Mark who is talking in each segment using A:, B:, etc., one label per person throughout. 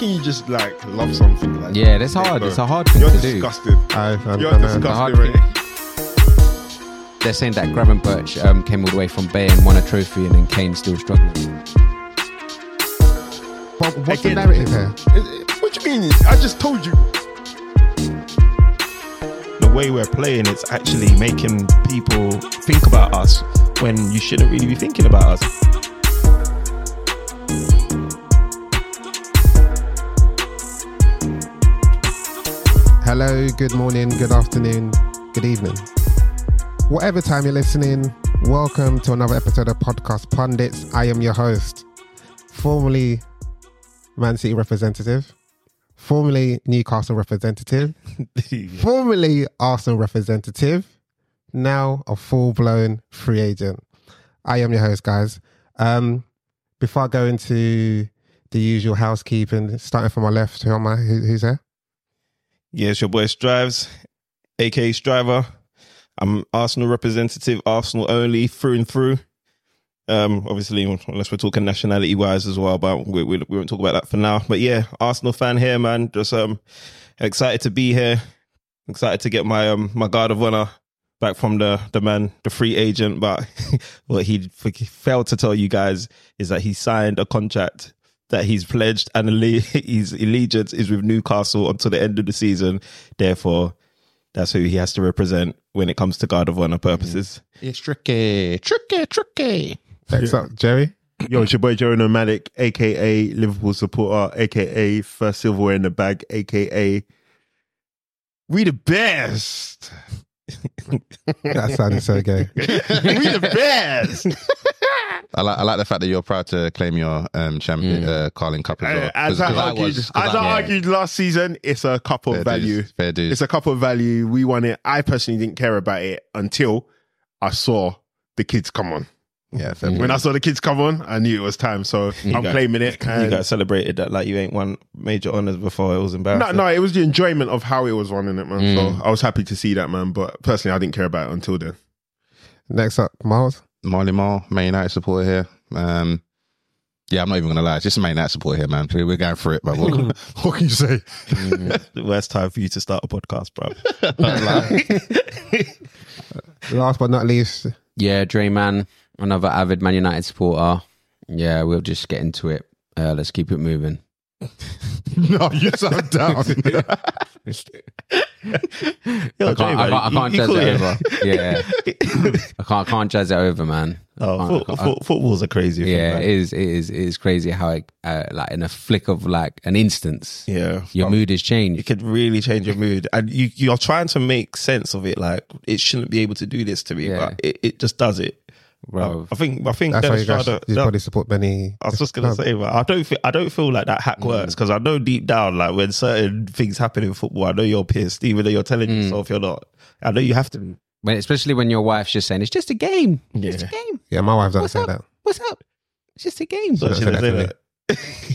A: can you just like love something like
B: Yeah, that's hard.
A: Bro,
B: It's a hard thing
A: You're
B: to do.
A: disgusted.
C: I, I,
A: You're
C: I know.
A: disgusting,
B: hard
A: right?
B: They're saying that Gravenberch um, came all the way from Bay and won a trophy, and then Kane still struggling.
C: But what's the narrative here?
A: What do you mean? I just told you.
D: the way we're playing, it's actually making people think about us when you shouldn't really be thinking about us.
C: Hello, good morning, good afternoon, good evening. Whatever time you're listening, welcome to another episode of Podcast Pundits. I am your host, formerly Man City representative, formerly Newcastle representative, formerly Arsenal representative, now a full blown free agent. I am your host, guys. Um, before I go into the usual housekeeping, starting from my left, who am I? Who, who's there?
D: Yeah, it's your boy Strives, aka Striver. I'm Arsenal representative, Arsenal only, through and through. Um, obviously, unless we're talking nationality wise as well, but we, we, we won't talk about that for now. But yeah, Arsenal fan here, man. Just um, excited to be here. Excited to get my um my guard of honor back from the the man, the free agent. But what he failed to tell you guys is that he signed a contract that he's pledged and alle- his allegiance is with Newcastle until the end of the season. Therefore, that's who he has to represent when it comes to guard of honor purposes.
E: It's tricky, tricky, tricky.
C: Next up, Jerry.
E: Yo, it's your boy Joe Nomadic, aka Liverpool supporter, aka first silverware in the bag, aka we the best.
C: That sounded so gay.
E: we the best.
F: I like I like the fact that you're proud to claim your um, champion uh, Carling Cup as well.
E: Uh, as
F: 'Cause-
E: I
F: 'cause
E: argued,
F: was-
E: as I
F: yeah.
E: argued last season, it's a cup of
F: Fair
E: value.
F: dues, fair dues.
E: It's a cup of value. We won it. I personally didn't care about it until I saw the kids come on.
F: yeah, fair
E: When I saw the kids come on, I knew it was time. So I'm
D: got-
E: claiming it.
D: You
E: and-
D: guys celebrated that like you ain't won major honors before. It was
E: No,
D: embarrassing.
E: no, no, it was the enjoyment of how it was running it, man. So I was happy to see that, man. But personally, I didn't care about it until then.
C: Next up, Miles.
F: Marley Marl, Man United supporter here. Um, yeah, I'm not even gonna lie. It's just a Man United supporter here, man. We- We're going for it, but what, can- what can you say?
D: the worst time for you to start a podcast, bro.
C: Last but not least,
B: Yeah, Dream Man, another avid Man United supporter. Yeah, we'll just get into it. Uh, let's keep it moving.
F: no, you sound down.
B: I can't, I can't, I can't jazz
D: cool,
B: it over. Yeah, I can't, I can't jazz it over, man.
D: Oh,
B: I-
D: foot, football's a crazy thing.
B: yeah,
D: man.
B: it is. It is. It is crazy how, it, uh, like, in a flick of like an instance,
D: Yeah.
B: your
D: Um,
B: mood has changed.
D: it could really change your mood and you you're trying to make sense of it like it shouldn't be able to do this to me
B: Yeah.
D: but it, it just does it
B: Bro.
D: i think i think
C: that's
D: Dennis
C: you guys you probably support Benny.
D: I was just gonna say, but I don't feel I don't feel like that hack mm. works because I know deep down, like when certain things happen in football, I know you're pissed, even though you're telling mm. yourself you're not. I know you have to. be.
B: When, especially when your wife's just saying it's just a game. yeah. it's
D: a
B: game.
C: Yeah, my wife doesn't
B: What's
C: say
B: up?
C: that.
B: What's up? It's just a game.
D: So she doesn't say that.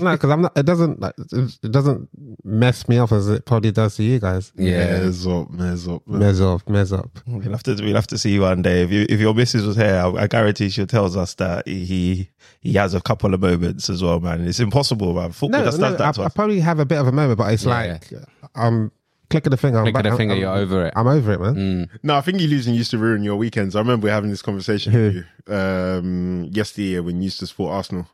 C: No, because I'm not. It doesn't. Like, it doesn't mess me off as it probably does to you guys.
B: Yeah.
E: Mez up, mez up. man.
C: Mez up, mez up.
D: We'll have to we'll have to see you one day. If you if your missus was here, I, I guarantee she tells us that he he has a couple of moments as well, man. It's impossible, man. Football
C: No,
D: just
C: no
D: does
C: I,
D: that to
C: I probably have a bit of a moment, but it's
B: Yeah.
C: like I'm clicking the finger. I'm
B: of
C: back-
B: the finger,
C: I'm,
B: you're over it.
C: I'm over it, man.
B: Mm.
E: No, I think you losing used to ruin your weekends. I remember we're having this conversation with you um, yesterday when you used to support Arsenal.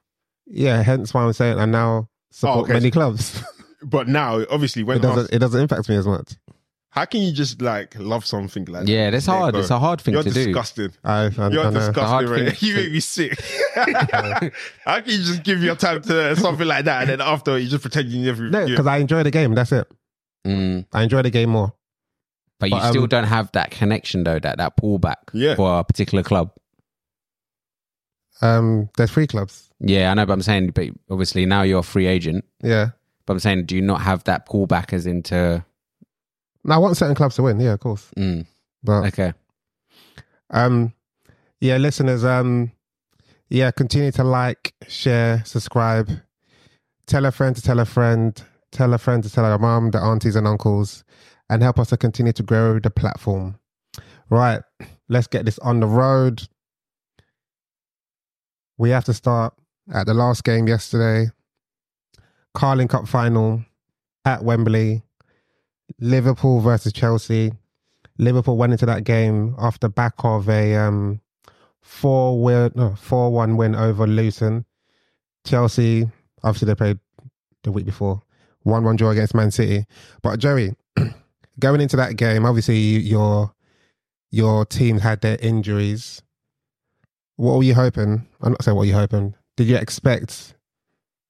C: Yeah, hence why I'm saying I now support
E: Oh, okay.
C: many clubs.
E: But now, obviously, when
C: it doesn't.
E: Ars-
C: It doesn't impact me as much.
E: how can you just like love something like
B: Yeah,
E: that?
B: that's hard.
E: bro.
B: It's a hard thing
E: You're
B: to do.
E: disgusting.
C: I, I,
E: You're
C: I know.
E: disgusting,
B: hard
E: right?
B: thing
E: You make me sick. how can you just give your time to something like that and then after you just pretend you never?
C: No,
E: you-
C: because I enjoy the game. That's it.
B: Mm.
C: I enjoy the game more.
B: But you
C: But,
B: still
C: um,
B: don't have that connection though, that that pullback
E: Yeah.
B: for a particular club.
C: Um, there's three clubs.
B: Yeah, I know, but I'm saying, but obviously now you're a free agent.
C: Yeah.
B: But I'm saying, do you not have that pullback as into?
C: Now I want certain clubs to win. Yeah, of course.
B: Mm,
C: But
B: okay,
C: Um, yeah, listeners. Um, yeah, continue to like, share, subscribe, tell a friend to tell a friend, tell a friend to tell our mom, the aunties and uncles, and help us to continue to grow the platform. Right, let's get this on the road. We have to start at the last game yesterday. Carling Cup final at Wembley, Liverpool versus Chelsea. Liverpool went into that game off the back of a um, four win, no, four one win over Luton. Chelsea, obviously they played the week before, one one draw against Man City. But Joey, going into that game, obviously your your team had their injuries. What were you hoping? I'm not saying what you hoping. Did you expect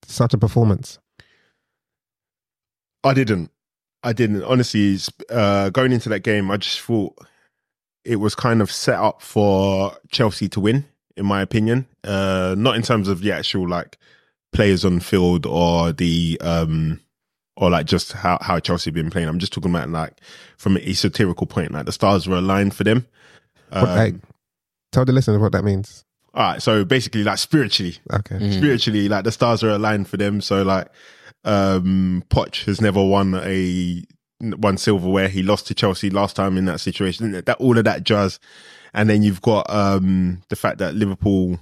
C: such a performance?
E: I didn't. I didn't. Honestly, uh, going into that game, I just thought it was kind of set up for Chelsea to win, in my opinion. Uh, not in terms of the actual like players on field or the um or like just how how Chelsea been playing. I'm just talking about like from an esoterical point, like the stars were aligned for them. Um,
C: like, tell the listeners what that means.
E: All right, so basically, like spiritually,
C: Okay.
B: Mm.
E: spiritually, like the stars are aligned for them. So like, um, Poch has never won a won silverware. He lost to Chelsea last time in that situation. That all of that jazz, and then you've got um the fact that Liverpool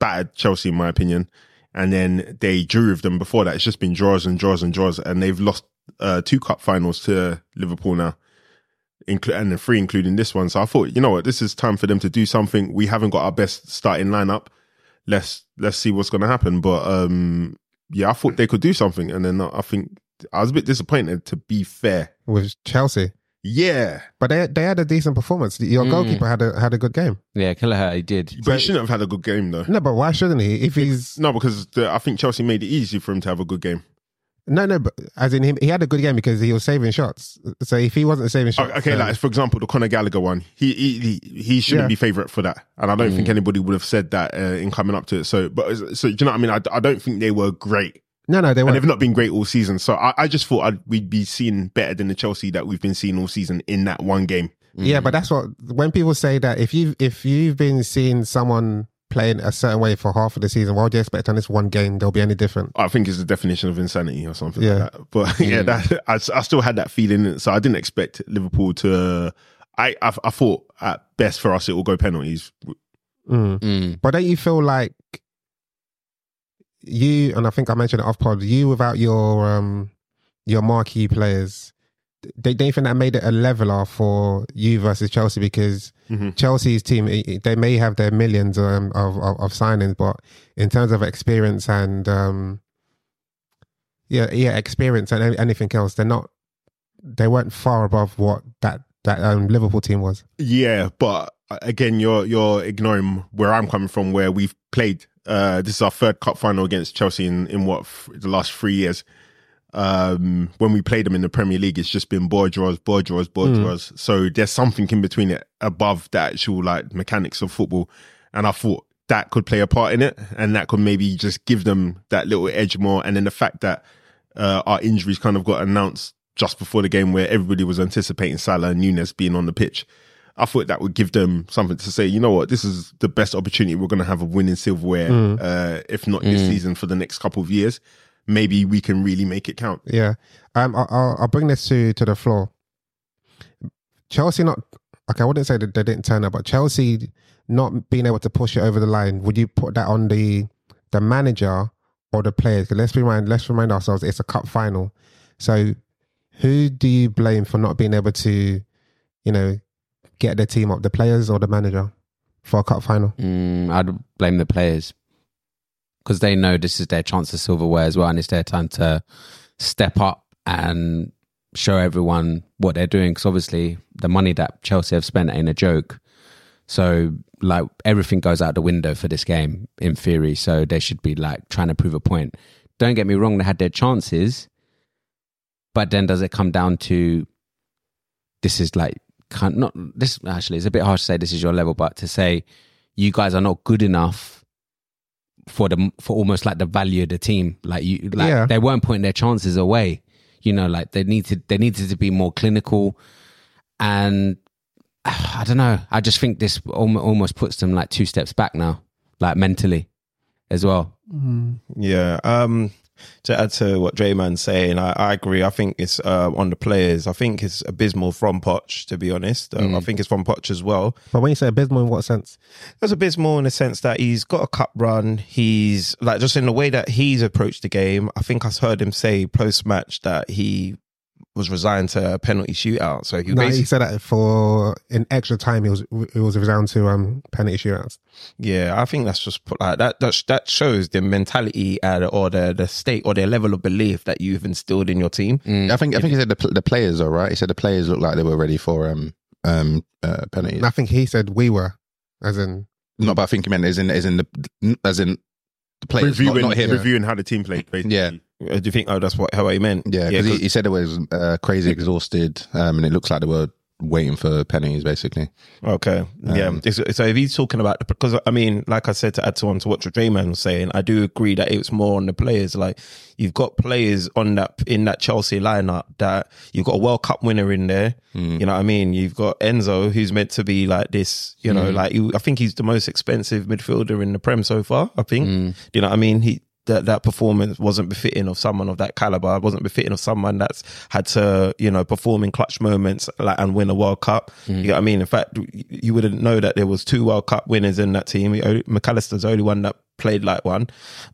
E: battered Chelsea, in my opinion, and then they drew with them before that. It's just been draws and draws and draws, and they've lost uh two cup finals to Liverpool now. Inclu- and the three, including this one. So I thought, you know what, this is time for them to do something. We haven't got our best starting lineup let's let's see what's going to happen. But um, yeah, I thought they could do something, and then I think I was a bit disappointed. To be fair,
C: With Chelsea.
E: yeah,
C: But they they had a decent performance. Your
B: Mm.
C: goalkeeper had a had a good game.
B: Yeah, Kelleher, he did.
E: but he shouldn't have had a good game though.
C: No, but why shouldn't he? If he's
E: No, because the, I think Chelsea made it easy for him to have a good game.
C: No, no, but as in him, he had a good game because he was saving shots. So if he wasn't saving shots,
E: Oh, Okay,
C: then-
E: like for example, the Conor Gallagher one, he he he, he shouldn't
C: Yeah.
E: be favourite for that, and I don't think mm. anybody would have said that uh, in coming up to it. So, but uh, so do you know what I mean? I, I don't think they were great,
C: no, no, they weren't.
E: they've not been great all season. So I, I just thought I'd, we'd be seeing better than the Chelsea that we've been seeing all season in that one game.
C: Yeah, but mm. that's what when people say that if you if you've been seeing someone playing a certain way for half of the season, why would you expect on this one game they'll be any different?
E: I think it's the definition of insanity or something
C: Yeah.
E: like that. But yeah, that, I, I still had that feeling. So I didn't expect Liverpool to. I, I I thought at best for us it will go penalties.
C: Mm.
B: Mm.
C: But don't you feel like you and I think I mentioned it off pod, you without your um your marquee players, they don't think that made it a leveler for you versus Chelsea because
E: Mhm.
C: Chelsea's team they may have their millions um, of, of of signings, but in terms of experience and um yeah yeah experience and anything else, they're not they weren't far above what that that um, Liverpool team was.
E: Yeah, but uh, again, you're you're ignoring where I'm coming from, where we've played. Uh, this is our third cup final against Chelsea in in what the last three years. Um, when we played them in the Premier League, it's just been ball draws, ball draws, ball draws. So there's something in between it above the actual like mechanics of football, and I thought that could play a part in it, and that could maybe just give them that little edge more. And then the fact that uh, our injuries kind of got announced just before the game, where everybody was anticipating Salah and Nunez being on the pitch. I thought that would give them something to say. You know what? This is the best opportunity we're going to have of winning silverware. Uh, if not this season, for the next couple of years, maybe we can really make it count.
C: Yeah. Um, I- I'll, I'll bring this to, to the floor. Chelsea not okay. I wouldn't say that they didn't turn up, but Chelsea not being able to push it over the line. Would you put that on the the manager or the players? 'Cause let's remind let's remind ourselves it's a cup final. So who do you blame for not being able to, you know, get the team up? The players or the manager for a cup final?
B: Mm, I'd blame the players because they know this is their chance of silverware as well, and it's their time to step up and show everyone what they're doing. Because obviously, the money that Chelsea have spent ain't a joke. So, like, everything goes out the window for this game in theory. So they should be like trying to prove a point. Don't get me wrong; they had their chances, but then does it come down to this is like not this actually it's a bit harsh to say this is your level, but to say you guys are not good enough for the for almost like the value of the team. Like you, like
C: Yeah.
B: they weren't putting their chances away. You know, like they needed they needed to be more clinical, and I don't know. I just think this almo- almost puts them like two steps back now, like mentally as well.
D: Yeah. Um, to add to what Drayman's saying, I, I agree. I think it's uh, on the players. I think it's abysmal from Poch, to be honest. Um, I think it's from Poch as well.
C: But when you say abysmal, in what sense?
D: It's abysmal in the sense that he's got a cup run. He's like just in the way that he's approached the game. I think I've heard him say post match that he was resigned to a penalty shootout. So he
C: No,
D: basically
C: he said that for in extra time, he was it was down to um penalty shootouts.
D: Yeah, I think that's just put like that. That that shows the mentality uh, or the the state or the level of belief that you've instilled in your team.
F: I think I think he said the, the players are right. He said the players looked like they were ready for um um uh, penalties.
C: And I think he said we were, as in
F: not. but I think he meant as in as in the as in the players, not,
E: reviewing,
F: not him.
E: reviewing how the team played. Basically.
F: Yeah.
D: Uh, Do you think? Oh, that's what how he meant.
F: Yeah,
D: yeah.
F: because he,
D: 'cause-
F: he said it was uh, crazy exhausted, um, and it looks like they were waiting for penalties, basically.
D: Okay. yeah.
F: Um,
D: It's- So if he's talking about because I mean, like I said, to add to on to what Drayman was saying, I do agree that it's more on the players. Like you've got players on that, in that Chelsea lineup that you've got a World Cup winner in there.
F: Hmm.
D: You know what I mean? You've got Enzo, who's meant to be like this, you know, like you, I think he's the most expensive midfielder in the Prem so far. I think, you know what I mean? He, that that performance wasn't befitting of someone of that caliber. It wasn't befitting of someone that's had to you know perform in clutch moments like and win a World Cup. You know what I mean? In fact, you- you wouldn't know that there was two World Cup winners in that team. Mac Allister's the only one that played like one.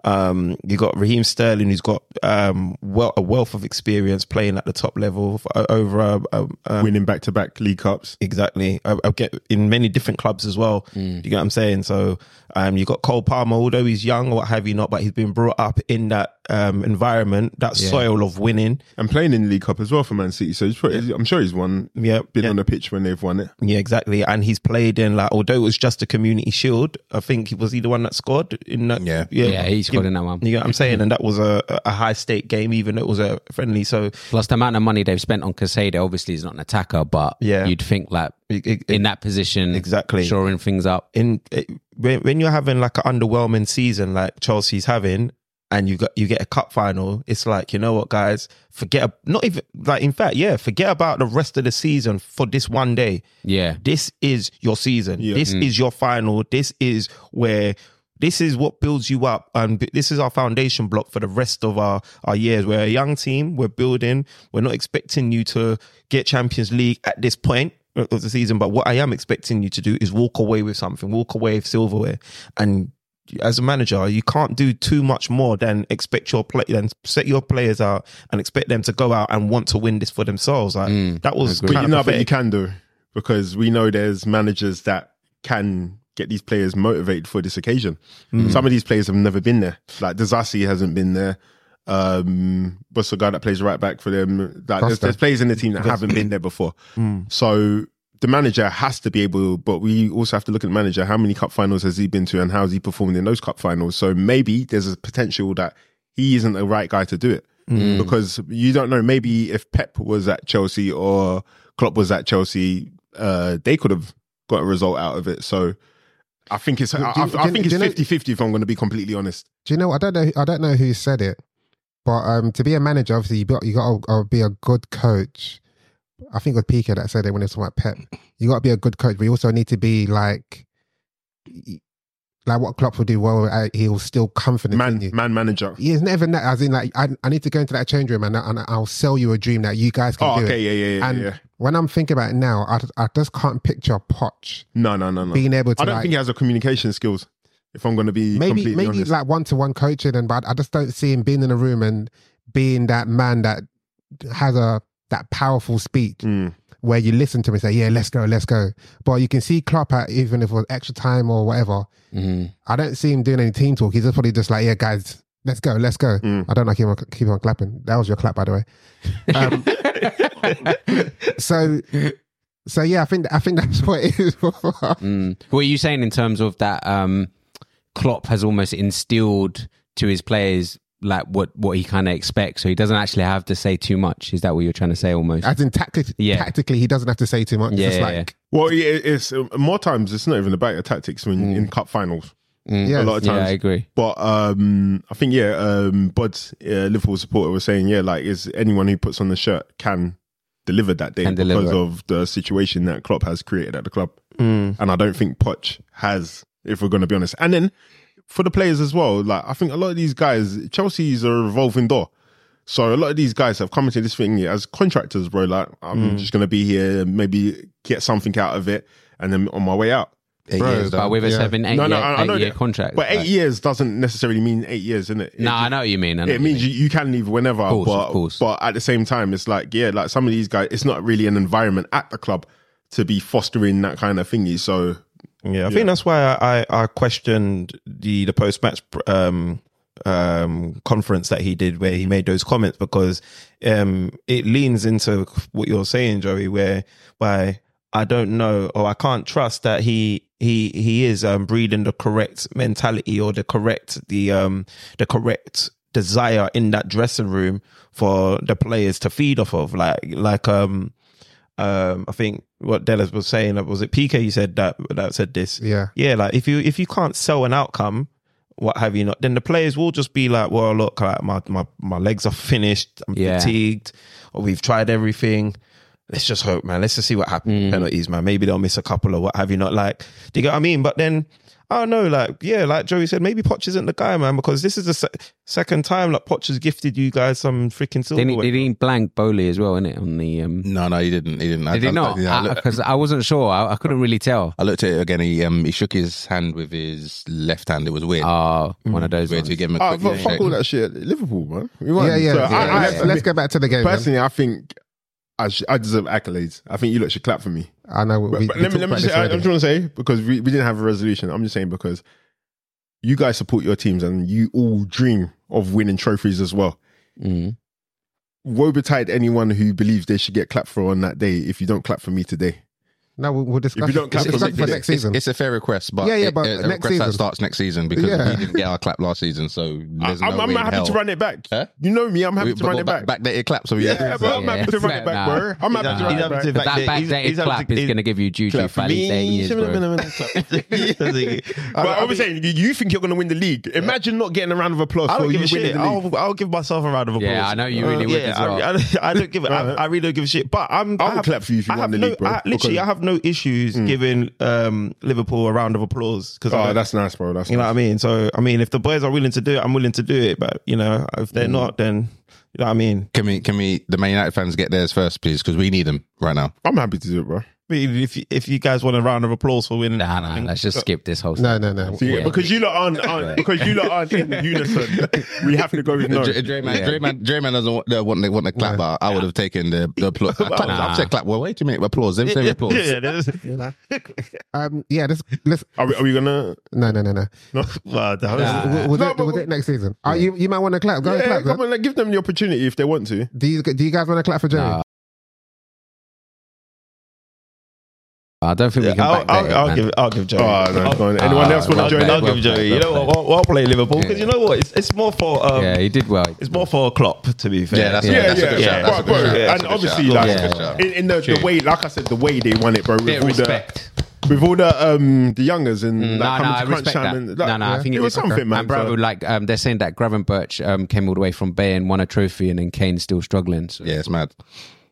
D: Um, you got Raheem Sterling, who's got um, well, a wealth of experience playing at the top level for, over uh, um, um,
E: winning back to back league cups.
D: Exactly. I, I get in many different clubs as well.
C: Mm.
D: You get what I'm saying? So, um, you got Cole Palmer, although he's young or what have you not, but he's been brought up in that um environment, that soil of winning.
E: and playing in the League Cup as well for Man City. So he's probably, I'm sure he's won.
D: Yeah,
E: been
D: yeah.
E: on the pitch when they've won it.
D: Yeah, exactly. And he's played in like, although it was just a community shield, I think he was he the one that scored in that.
F: Yeah.
B: Yeah, he scored in that one.
D: You know what I'm saying? And that was a, a high stake game, even though it was a friendly. So
B: Plus the amount of money they've spent on Caicedo, obviously he's not an attacker, but
D: Yeah.
B: you'd think like
D: it- it-
B: in that position,
D: Exactly.
B: shoring things up.
D: in it, when, when you're having like an underwhelming season like Chelsea's having and you got you get a cup final it's like you know what guys? Forget not even like in fact yeah forget about the rest of the season for this one day.
B: Yeah,
D: this is your season.
E: Yeah.
D: this mm. is your final. This is where this is what builds you up and this is our foundation block for the rest of our our years. We're a young team. We're building. We're not expecting you to get champions league at this point of the season but what i am expecting you to do is walk away with something walk away with silverware and as a manager, you can't do too much more than expect your play, then set your players out and expect them to go out and want to win this for themselves. Like mm, that was
E: But
D: kind
E: you
D: of
E: know, but you can do because we know there's managers that can get these players motivated for this occasion. Mm. Some of these players have never been there. Like Disasi hasn't been there. Um, what's the guy that plays right back for them? Like, there's, there's players in the team that haven't been there before. So the manager has to be able, but we also have to look at the manager. How many cup finals has he been to, and how's he performed in those cup finals? So maybe there's a potential that he isn't the right guy to do it because you don't know. Maybe if Pep was at Chelsea or Klopp was at Chelsea, uh, they could have got a result out of it. So I think it's, I,
C: Do you-
E: I,
C: do
E: I think it's
C: you
E: 50-50 if I'm going to be completely honest.
C: Do you know? I don't know. I don't know who said it, but um, to be a manager, obviously you got you got to uh, be a good coach. I think it was Piqué that said it when it was about Pep. You got to be a good coach, but you also need to be like, like what Klopp will do. Well, uh, he'll still confident
E: Man, man manager.
C: He's never that. As in, like, I, I need to go into that change room and, and I'll sell you a dream that you guys can
E: Oh,
C: do
E: okay,
C: it.
E: yeah, yeah, yeah,
C: and
E: yeah.
C: when I'm thinking about it now, I, I just can't picture Poch
E: No, no, no, no.
C: being able to
E: I don't
C: like,
E: think he has the communication skills. If I'm going to be
C: maybe
E: completely
C: maybe
E: honest,
C: like one to one coaching and but I just don't see him being in a room and being that man that has a that powerful speech
E: Mm.
C: where you listen to him and say, Yeah, let's go, let's go. But you can see Klopp at even if it was extra time or whatever.
B: Mhm.
C: I don't see him doing any team talk. He's just probably just like, Yeah, guys, let's go, let's go.
E: Mm.
C: I don't know keep on keep on clapping. That was your clap by the way. Um, so so yeah, I think I think that's what it is.
B: Mm. What are you saying in terms of that? Um, Klopp has almost instilled to his players like what what he kind of expects, so he doesn't actually have to say too much. Is that what you're trying to say? Almost.
C: As in tactic,
B: Yeah.
C: tactically, he doesn't have to say too much. It's
B: Yeah,
C: just
B: yeah,
C: like
E: well, it's uh, more times it's not even about your tactics when in cup finals.
B: Mm.
C: Yeah.
E: A lot of
B: Yeah,
E: times,
B: I agree.
E: But um, I think yeah, um, Bud, uh, Liverpool supporter, was saying yeah, like is anyone who puts on the shirt can deliver that day
B: Can
E: because
B: deliver.
E: of the situation that Klopp has created at the club,
D: Mm.
E: and I don't think Poch has, if we're going to be honest. And then for the players as well. Like I think a lot of these guys, Chelsea is a revolving door. So a lot of these guys have come into this thing as contractors, bro. Like I'm mm. just gonna be here, maybe get something out of it, and then on my way out.
F: Eight
C: Bro,
F: years,
B: But
F: though.
B: with a
C: Yeah.
B: seven, eight,
E: No, no,
B: year,
E: I- I know
B: eight year
E: that.
B: contract.
E: But eight years doesn't necessarily mean eight years, isn't it?
B: No,
E: it
B: I know what you mean.
E: It
B: what
E: means
B: you
E: you, you can leave whenever,
B: course,
E: but
B: of course.
E: but at the same time, it's like yeah, like some of these guys, it's not really an environment at the club to be fostering that kind of thingy. So
D: Yeah, I think that's why I, I, I questioned the the post match um, um, conference that he did where he made those comments because um, it leans into what you're saying, Joey, where why I don't know or I can't trust that he he he is um, breeding the correct mentality or the correct the um the correct desire in that dressing room for the players to feed off of. Like like um um I think what Dallas was saying was it Piqué you said that that said this?
C: Yeah.
D: yeah like if you if you can't sell an outcome what have you not then the players will just be like well look like my my, my legs are finished i'm
B: Yeah.
D: fatigued or we've tried everything. Let's just hope man. Let's just see what happens. Mm. Penalties man. Maybe they'll miss a couple or what have you not like do you get what i mean? But then I don't know, like, yeah, like Joey said, maybe Poch isn't the guy, man, because this is the se- second time like Poch has gifted you guys some freaking silverware.
B: Didn't he, did he blank Boehly as well, innit? On the um,
F: No, no, he didn't. He didn't. I-
B: did he
F: I-
B: not?
F: yeah, I looked-
B: Because I, wasn't sure. I, I couldn't really tell.
F: I looked at it again. He um he shook his hand with his left hand. It was weird.
B: Oh, one of those
F: weird
B: ones.
F: to give him a
E: Ah,
F: quick shake.
E: fuck all that shit. Liverpool, man. We.
C: Yeah, yeah.
E: So
C: yeah.
E: I- I-
C: let's, let's get back to the game. man.
E: Personally, I think I, sh- I deserve accolades. I think you lot should clap for me.
C: I know. We,
E: but
C: we
E: let me let me just say, I- I'm
C: already.
E: trying to say because we, we didn't have a resolution. I'm just saying because you guys support your teams and you all dream of winning trophies as well.
B: Mm.
E: Woe betide anyone who believes they should get clapped for on that day if you don't clap for me today.
C: No, we'll, we'll discuss.
E: If you don't clap
C: it's
E: for
C: discuss
E: me,
C: for next season.
F: it's a fair request, but
C: Yeah, yeah,
F: it-
C: but
F: it's a
C: next
F: request that
C: season.
F: starts next season because
C: Yeah.
F: we didn't get our clap last season. So there's
E: I'm,
F: no
E: I'm
F: way in
E: happy
F: hell.
E: to run it back.
F: Huh?
E: You know me, I'm happy
F: We-
E: to run it back.
F: back, backdated clap. So we
E: yeah, bro, I'm happy to run it back,
B: nah.
E: bro. I'm happy to run it back.
D: to
B: But that
D: Backdate- he's-
B: backdated clap is going to give you juju
E: Clap
B: for
E: for
B: at least eight years, bro.
E: But I was saying, you- you think you're going to win the league? Imagine not getting a round of applause
D: I
E: for
D: don't
E: you
D: give a
E: winning
D: shit.
E: the league.
D: I'll, I'll give myself a round of applause.
B: Yeah, I know you really uh, would
D: yeah,
B: as well.
D: I, I, I don't give. it- I, I really don't give a shit. But I'm.
E: I
D: I
E: will
D: have,
E: clap for you if you
D: I
E: won
D: have
E: the league, bro,
D: literally, I have no issues giving um, Liverpool a round of applause because
E: Oh, that's nice, bro. That's
D: you know what I mean. So I mean, if the boys are willing to do it, I'm willing to do it. But you know, if
E: Mm.
D: they're not, then you know what I mean.
F: Can we, can we, the Man United fans get theirs first, please? Because we need them right now.
E: I'm happy to do it, bro.
D: I If you- if you guys want a round of applause for winning,
B: Nah, nah, let's just skip this whole
C: thing. No, no,
E: no.
B: Yeah.
E: because you lot aren't, aren't because you lot aren't in unison. We have to go with no.
F: Dre- Dre man, Dre man, Dre man doesn't want the, want the, want the clap, but I would have taken the, the applause. I clapped-
B: Nah.
F: I've said clap. Well, wait a minute. Applause. Let me say applause.
D: Yeah, there's-
C: Um, yeah, this, let's.
E: Are we, are we gonna?
C: No, no, no, no.
E: No.
D: well, that was-
B: Nah.
C: We'll, we'll,
E: No,
C: do,
E: but-
C: we'll do it next season. Oh, you, you might want to clap. Go and
E: yeah,
C: clap.
E: come
C: man.
E: on, like, give them the opportunity if they want to.
C: Do you, do you guys want to clap for Jerry?
B: I don't think we can
D: I'll,
B: backdate
D: I'll,
B: it,
D: I'll
B: man.
D: give I'll give Joey.
E: Oh, no,
D: I'll,
E: go on. Anyone
B: Ah,
E: else want to join?
D: I'll give Joey.
B: played,
D: You know what? I'll, I'll play Liverpool because you know what? It's, it's more for um,
B: Yeah, he did well.
D: it's more for Klopp to be fair.
F: Yeah, that's,
B: Yeah,
F: a, that's a good
D: yeah,
F: shout.
E: Bro, bro,
F: That's
E: and
F: a
E: obviously,
F: shout.
E: like
F: That's
B: Yeah.
E: in, in the, the way, like I said, the way they won it, bro. With
B: Bit of
E: all the with all the um the youngers and
B: No,
E: like
B: no,
E: coming
B: I
E: to crunch
B: respect
E: time
B: that.
E: and like,
B: no, no, I think
E: it
B: it,
E: was something, man.
B: And bro, like um, they're saying that Gravenberch um, came all the way from Bayern, won a trophy, and then Kane's still struggling. So yeah,
F: Yeah, it's mad.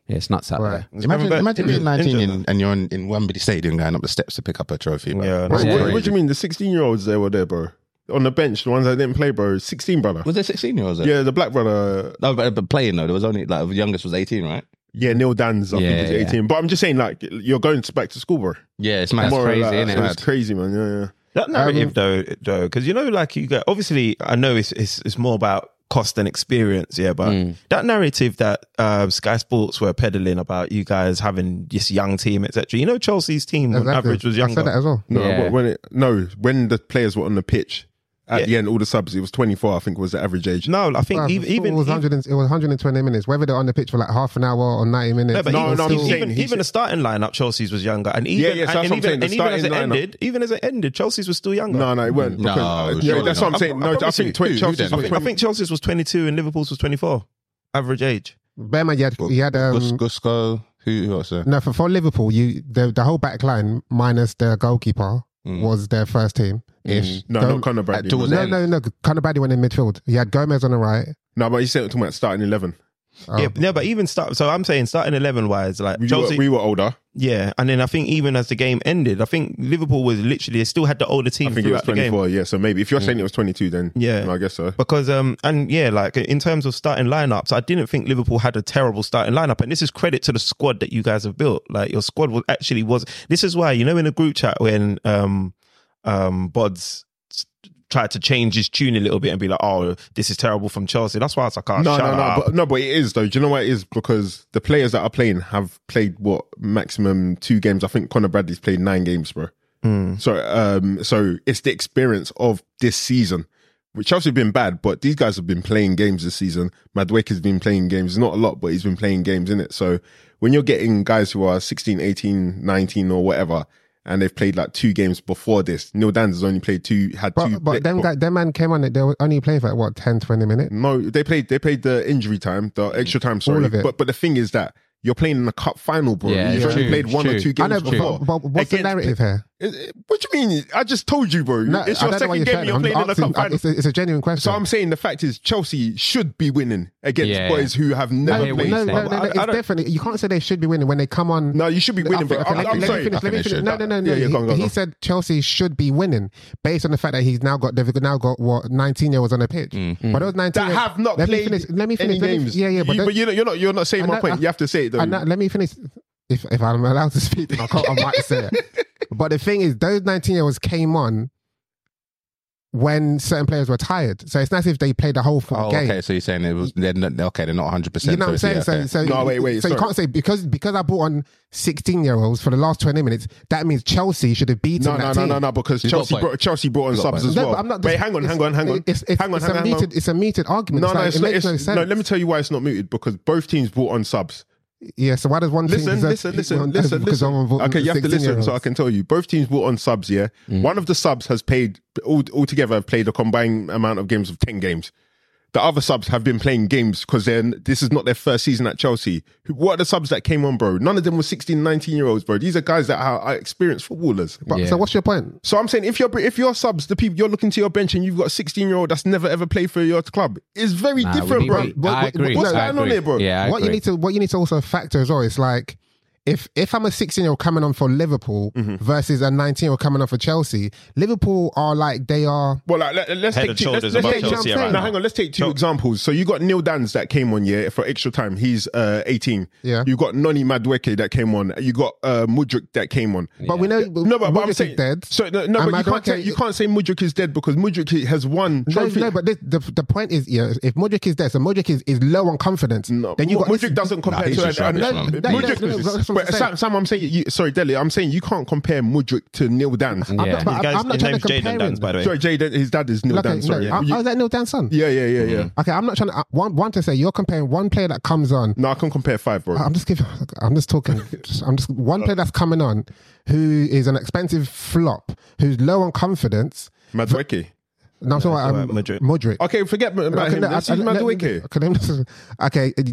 B: It's nuts out
C: Right.
B: there.
F: Imagine,
D: Gravenberch
F: imagine being 19
D: injured.
F: and, and you're in, in Wembley Stadium going up the steps to pick up a trophy. bro.
D: Yeah,
E: Bro,
B: Yeah.
E: what, what do you mean? The 16 year olds there were there, bro. On the bench, the ones that didn't play, bro. 16, brother.
F: Was there 16 year olds there?
E: Yeah, the black brother.
F: No, but, but playing though, there was only like the youngest was 18, right?
E: Yeah, Neil Danns, I
B: Yeah,
E: think, is
B: yeah.
E: 18. But I'm just saying, like, you're going back to school, bro.
F: Yeah, it's mad.
B: That's crazy,
E: like,
B: innit?
E: It's crazy, man. Yeah, yeah.
D: That narrative, um, though, though, because you know, like you get obviously, I know it's it's, it's more about cost and experience, yeah, but
B: Mm.
D: that narrative that um, Sky Sports were peddling about you guys having this young team, etc. You know, Chelsea's team on
C: Exactly.
D: average was younger.
C: I said that
D: younger.
C: as well.
E: No,
B: Yeah.
E: when it, no, when the players were on the pitch, at
D: Yeah.
E: the end, all the subs, it was 24, I think was the average age.
D: No, I think
C: Well,
D: even
C: it was 100 and, it was 120 minutes. Whether they're on the pitch for like half an hour or 90 minutes.
D: No, but
E: No,
D: even,
E: no, I'm
D: even, even, the starting lineup, Chelsea's was younger, and even
E: Yeah, yeah, so that's
D: and,
E: what I'm
D: even,
E: saying, the
D: and even as it
E: starting lineup-
D: ended, even as it ended, Chelsea's was still younger.
E: No, no, it weren't.
F: No,
E: Because, yeah,
F: surely
E: that's
F: not.
E: what I'm saying.
D: I- I
E: No, I
D: promise
E: think
F: you.
E: 20,
F: Who-
E: Chelsea's
F: who
E: was
F: then?
D: I think Chelsea's was 22 and Liverpool's was 24 average age.
C: Bear in mind, he had, he had um,
F: Gus- Gusto, who, who else? there?
C: no for, for Liverpool. You the the whole back line minus the goalkeeper
F: Mm.
C: was their first team ish.
E: No,
C: Go-
E: not Conor Bradley.
F: towards
C: no, no, no. Conor Bradley went in midfield. He had Gomez on the right.
E: No, but you said talking about starting 11.
C: Oh.
D: Yeah, no, but even start. So I'm saying starting eleven wise, like
E: We,
D: Chelsea,
E: were, we were older.
D: yeah, and then I think even as the game ended, I think Liverpool was literally they still had the older team
E: I think it was
D: throughout the game.
E: 24. Yeah, so maybe if you're saying it was 22, then
D: Yeah.
E: I guess so.
D: Because um and yeah, like in terms of starting lineups, I didn't think Liverpool had a terrible starting lineup, and this is credit to the squad that you guys have built. Like your squad was actually was. This is why you know in a group chat when um um Bods tried to change his tune a little bit and be like, "Oh, this is terrible from Chelsea." That's why I was like, "Oh,
E: no, no, no,
D: up."
E: but, no, but it is though. Do you know what it is? Because the players that are playing have played what maximum two games. I think Conor Bradley's played nine games, bro. So, um, so it's the experience of this season. Which Chelsea have been bad, but these guys have been playing games this season. Madueke has been playing games, not a lot, but he's been playing games in it. So when you're getting guys who are 16, 18, 19 or whatever, and they've played like two games before this, Neil Danns has only played two, had two.
C: But, but them, guy, them man came on it. They were only playing for like, what 10, 20 minutes.
E: No, they played. They played the injury time, the extra time. Sorry,
C: All of it.
E: but but the thing is that you're playing in the cup final, bro.
B: Yeah,
E: You've
B: it's
E: only
B: true,
E: played
B: it's
E: one or
B: true.
E: two
C: I
E: games
C: know,
E: before.
C: but, but what's the narrative here?
E: It- it- What do you mean? I just told you, bro.
C: No,
E: it's your
C: don't know why
E: second game. You're
C: I'm
E: playing in the
C: asking-
E: cup final.
C: It's a, it's a genuine question.
E: So I'm saying the fact is Chelsea should be winning against
B: Yeah,
E: boys who have never
B: hear what
E: played.
C: no, no, no, no,
D: I- I
C: it's definitely. You can't say they should be winning when they come on.
E: No, you should be winning, but
C: Okay,
E: I'm,
C: let,
E: I'm
C: let
E: sorry.
C: me finish. Let me finish. No, no, no, no.
E: Yeah, yeah,
C: he,
E: go on, go on,
C: he said Chelsea should be winning based on the fact that he's now got they've now got what 19 year olds on the pitch. Mm. But those 19
E: That have not
C: let
E: played
C: me finish. Let me finish.
E: any
C: let me-
E: games.
C: yeah, yeah, but,
E: you,
C: those-
E: but you're not, you're not saying my point. You have to say it though.
C: Let me finish. If if I'm allowed to speak, I, can't, I might say it. But the thing is, those 19 year olds came on when certain players were tired. So it's nice if they played the whole full
F: Oh,
C: game.
F: okay. So you're saying it was they're not, okay? They're not 100.
C: You know what I'm saying? So, so
E: No, wait, wait,
C: So you can't say because because I brought on 16 year olds for the last 20 minutes. That means Chelsea should have beaten
E: No,
C: that
E: no, no,
C: team.
E: no, no, because
F: He's got a
E: Chelsea brought, Chelsea brought on
F: He's got a
E: subs as
C: No,
E: well.
C: but I'm not.
E: Wait, hang on, hang on, hang on.
C: It's, it's,
E: hang on,
C: it's
E: hang
C: a
E: on, hang on.
C: muted. It's a muted argument.
E: No,
C: It's
E: no,
C: like-
E: it's
C: it makes
E: it's,
C: no
E: no. Let me tell you why it's not muted because both teams brought on subs.
C: Yeah. So why does one
E: Listen,
C: team? deserve
E: listen, listen,
C: beat
E: listen,
C: because
E: listen.
C: someone brought
E: Okay, you have to listen so I can tell you. Both teams brought on subs. Yeah, mm. one of the subs has played all altogether have played a combined amount of games of ten games. The other subs have been playing games because then this is not their first season at Chelsea. Who- What are the subs that came on, bro? None of them were 16, 19 year olds, bro. These are guys that are, are experienced footballers.
C: But,
B: Yeah.
C: So what's your point?
E: So I'm saying if you're if you're subs, the people you're looking to your bench and you've got a 16 year old that's never ever played for your club, it's very
B: Nah,
E: different,
B: we-
E: bro.
B: we-
C: What-
B: I
C: what-
B: agree.
E: what's
B: I
E: going on
B: agree.
E: here, bro?
B: Yeah, I
C: what you need to what you need to also factor as well is like if if I'm a 16 year old coming on for Liverpool
E: Mm-hmm.
C: versus a 19 year old coming on for Chelsea, Liverpool are like they are.
E: Well, like, let, us
D: Head
E: take two, let's, let's take,
C: Chelsea
E: Chelsea
C: right
E: right
C: now.
E: now. Hang on, let's take two
D: Chel-
E: examples. So you got Neil Danns that came on yeah for extra time. He's uh, 18.
C: Yeah.
E: You got Noni Madueke that came on. You got uh, Mudryk that came on.
C: But we know
E: No, but, but I'm saying
C: is dead.
E: So no, no but you can't, say, you can't say Mudryk is dead because Mudryk has won
C: No,
E: trophy.
C: no, but this, the the point is, yeah, if Mudryk is dead, so Mudryk is, is low on confidence.
E: No,
C: then you got
E: Mudryk doesn't compare
F: he's
E: to
F: just
E: and-
F: rubbish,
E: and-
F: man.
C: No, no,
E: Mudryk-
C: no, no, that's what I'm
E: but. Sam, Sam, I'm saying you. Sorry, Deli, I'm saying you can't compare Mudryk to Neil Danns.
C: I'm not, but I'm not trying to
D: Jayden
C: compare
D: Danns,
C: him.
D: by the way.
E: Sorry, Jay, his dad is Neil
C: Okay,
E: Danns. Sorry,
C: no, I,
E: You-
C: I was that Neil Dan's son.
E: yeah, yeah, yeah, yeah.
C: Okay, I'm not trying to. uh, One, one to say you're comparing one player that comes on.
E: No, I can compare five, bro.
C: I'm just giving. I'm just talking. I'm just one player that's coming on, who is an expensive flop, who's low on confidence.
E: Madueke.
C: No, I'm talking
D: it's
C: about um,
D: alright, Modric.
C: Modric.
E: Okay, forget about
C: Okay,
E: him.
C: no,
E: Let's
C: I- I- let- okay, let me just- okay, uh,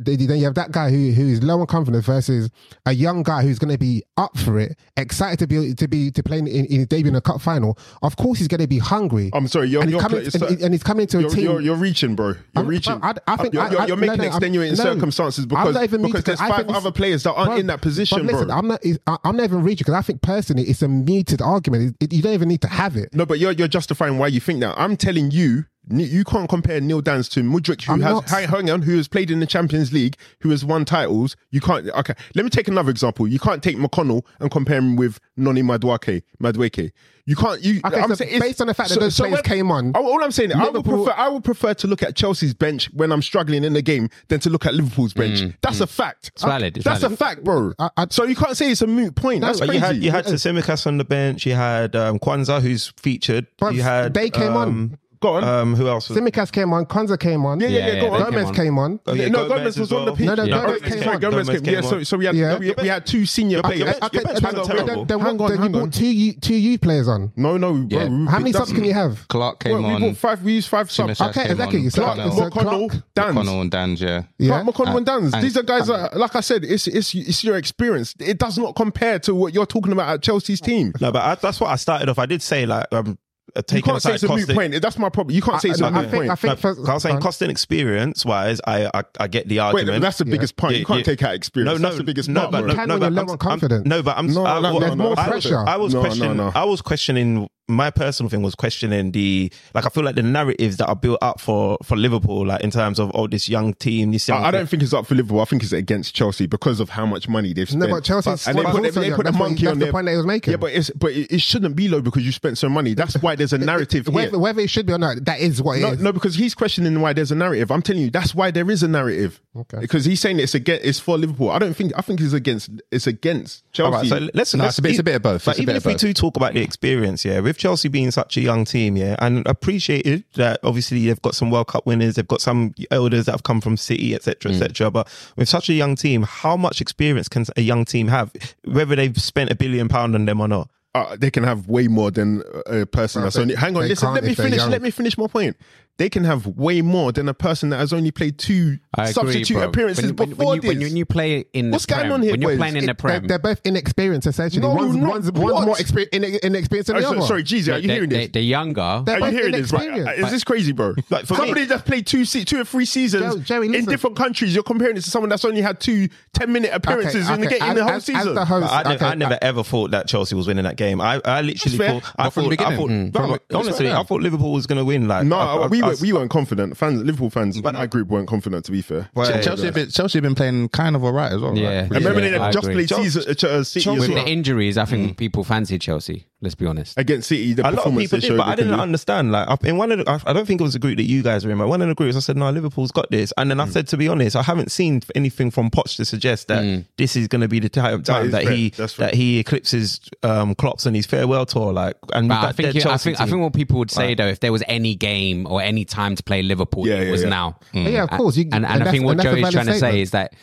C: then you have that guy who who is low on confidence versus a young guy who's going to be up for it, excited to be to be to play in, in his debut in a cup final. Of course, he's going to be hungry.
E: I'm sorry, you're,
C: and, he's
E: you're,
C: coming,
E: you're,
C: and, and he's coming to a
E: you're,
C: team.
E: you're, you're reaching, bro. You're
C: I'm-
E: reaching.
C: I- I think-
E: you're,
C: I-
E: you're, you're
C: no,
E: making
C: no, I'm-
E: extenuating
C: no.
E: circumstances because,
C: not even
E: because
C: reaching,
E: there's
C: 'cause I
E: five other players that aren't
C: Bruv,
E: in that position,
C: but listen,
E: bro.
C: I'm not. I- I'm not even reaching because I think personally it's a muted argument. You don't even need to have it.
E: no, but you're you're justifying why you think that. I'm telling you. You can't compare Neil Danns to Mudryk, who
C: I'm
E: has
C: not.
E: hang, hang on, who has played in the Champions League, who has won titles. You can't. Okay, let me take another example. You can't take McConnell and compare him with Noni Madueke. Madueke. You can't. You.
C: Okay,
E: I'm
C: so
E: saying
C: based on the fact that those players
E: when-
C: came on,
E: all, all I'm saying, I would prefer. I would prefer to look at Chelsea's bench when I'm struggling in the game than to look at Liverpool's mm, bench. Mm. That's a fact.
B: It's valid, it's
E: That's
B: valid.
E: a fact, bro.
C: I- I-
E: so you can't say it's a moot point. That's crazy.
D: you had you had Tsimikas on the bench. You had um, Quansah, who's featured.
C: But
D: you had
C: they came on.
D: Um, um,
E: Go on.
D: Um, who else? Was,
C: Tsimikas came on, Quansah came on,
E: yeah, yeah,
B: Yeah,
E: yeah.
B: yeah,
E: Go
B: they
E: on.
B: came
C: Gomez
B: on.
C: came on.
D: Oh, yeah,
E: no,
D: Gomez
E: Gomez
D: as
E: was on the pitch.
C: No, no,
E: Yeah.
C: Gomez
E: Sorry,
C: came
E: sorry,
C: on.
E: Gomez
D: Gomez
E: came. Yeah,
D: came
E: so so we had
C: Yeah.
E: we, we had two senior players.
C: Okay, hang on, then, then,
E: Hang on,
C: you
E: on.
C: brought two U, two youth players on.
E: No, no.
F: Yeah.
E: bro,
C: How many
E: that's-
C: subs can you have?
F: Clark
E: Well,
F: came
E: we
F: on.
E: brought five. We used five subs.
C: Okay,
F: came
C: exactly.
F: on.
E: Clark,
F: McConnell,
C: so-
E: McConnell,
F: and Danns, yeah.
C: Yeah.
E: Clark, McConnell and Danns.
F: and-
E: These are guys like I said, it's it's it's your experience. It does not compare to what you're talking about at Chelsea's team.
D: No, but I, that's what I started off. I did say like um, uh,
E: you can't
D: aside say
E: it's a moot point. That's my problem. You can't say
C: I,
E: it's
C: no, a
E: moot point.
C: I think,
D: I was saying cost and experience wise, I, I, I get the argument.
E: Wait, that's the biggest yeah. point.
D: Yeah,
E: you can't
D: yeah.
E: take out experience.
D: No, no,
E: that's the biggest
D: no. But, no, no, but I'm,
C: confidence.
D: I'm, no, but I'm.
E: No,
D: I,
E: like,
C: there's more pressure.
D: I was questioning. I was questioning my personal thing was questioning the like I feel like the narratives that are built up for for Liverpool, like in terms of oh this young team, this young
E: I, I don't think it's up for Liverpool. I think it's against Chelsea because of how much money they've spent.
C: No, but Chelsea
E: and they put, they,
C: they
E: put a monkey on
C: the
E: their,
C: point they was making.
E: Yeah, but it's but it, it, shouldn't be low because you spent so money. That's why there's a narrative.
C: whether, whether, it should be or not, that is what
E: no,
C: is.
E: no, because he's questioning why there's a narrative. I'm telling you, that's why there is a narrative.
C: Okay.
E: Because he's saying it's against it's for Liverpool. I don't think I think it's against it's against Chelsea.
D: All right, so listen,
F: no, it's, a bit, it's a bit of both.
D: But even if
F: both.
D: we do talk about the experience, yeah with Chelsea being such a young team, yeah, and appreciated that obviously they've got some World Cup winners, they've got some elders that have come from City, etc., etc. Mm. But with such a young team, how much experience can a young team have, whether they've spent a billion pound on them or not?
E: Uh, they can have way more than a person that's only. Hang on, listen. Let me finish. Let me finish my point they can have way more than a person that has only played two substitute appearances
B: when,
E: before
B: when, you,
E: this.
B: When you play in
E: what's going on here?
B: When you're playing in the prem,
C: they're, both inexperienced essentially.
E: No,
C: one's, one's, one's more exper- inexperienced than
E: oh,
C: the other.
E: Sorry, Jeezy, are you
B: they,
E: hearing this?
B: They're younger.
C: They're
E: are you hearing this? Right? Is this crazy, bro?
D: Like for
E: somebody just played two, se- two or three seasons
C: Joe,
E: in different countries, you're comparing this to someone that's only had two 10 minute appearances okay, okay. in the game in the whole season.
D: I, never ever thought that Chelsea was winning that game. I, I literally thought, I thought, I thought,
F: mm.
D: honestly, I thought Liverpool was going to win. Like,
E: no, we were, we weren't confident. Fans, Liverpool fans, but my group weren't confident. To be fair,
F: but, Chelsea, have been, Chelsea have been playing kind of alright as well.
B: Yeah,
E: right? Remember
B: yeah,
E: they just played uh, uh, Chelsea,
B: with the injuries. I think mm. people fancied Chelsea. Let's be honest.
E: Against City, the
D: a lot of people did, but I didn't understand. Like in one of the, I, don't think it was a group that you guys were in. But one of the groups, I said, "No, Liverpool's got this." And then mm. I hmm. said, "To be honest, I haven't seen anything from Poch to suggest that mm. this is going to be the time that,
E: that
D: he that he eclipses um, Klopp's his farewell tour." Like, and
B: I, think, you, I think. I think what people would say though, if there was any game or any time to play Liverpool,
E: yeah,
B: it
E: yeah,
B: was
E: yeah.
B: now. Mm.
C: Yeah, of hmm. course. You,
B: and, and, and
C: I
B: think what Joe
C: is
B: trying to say is that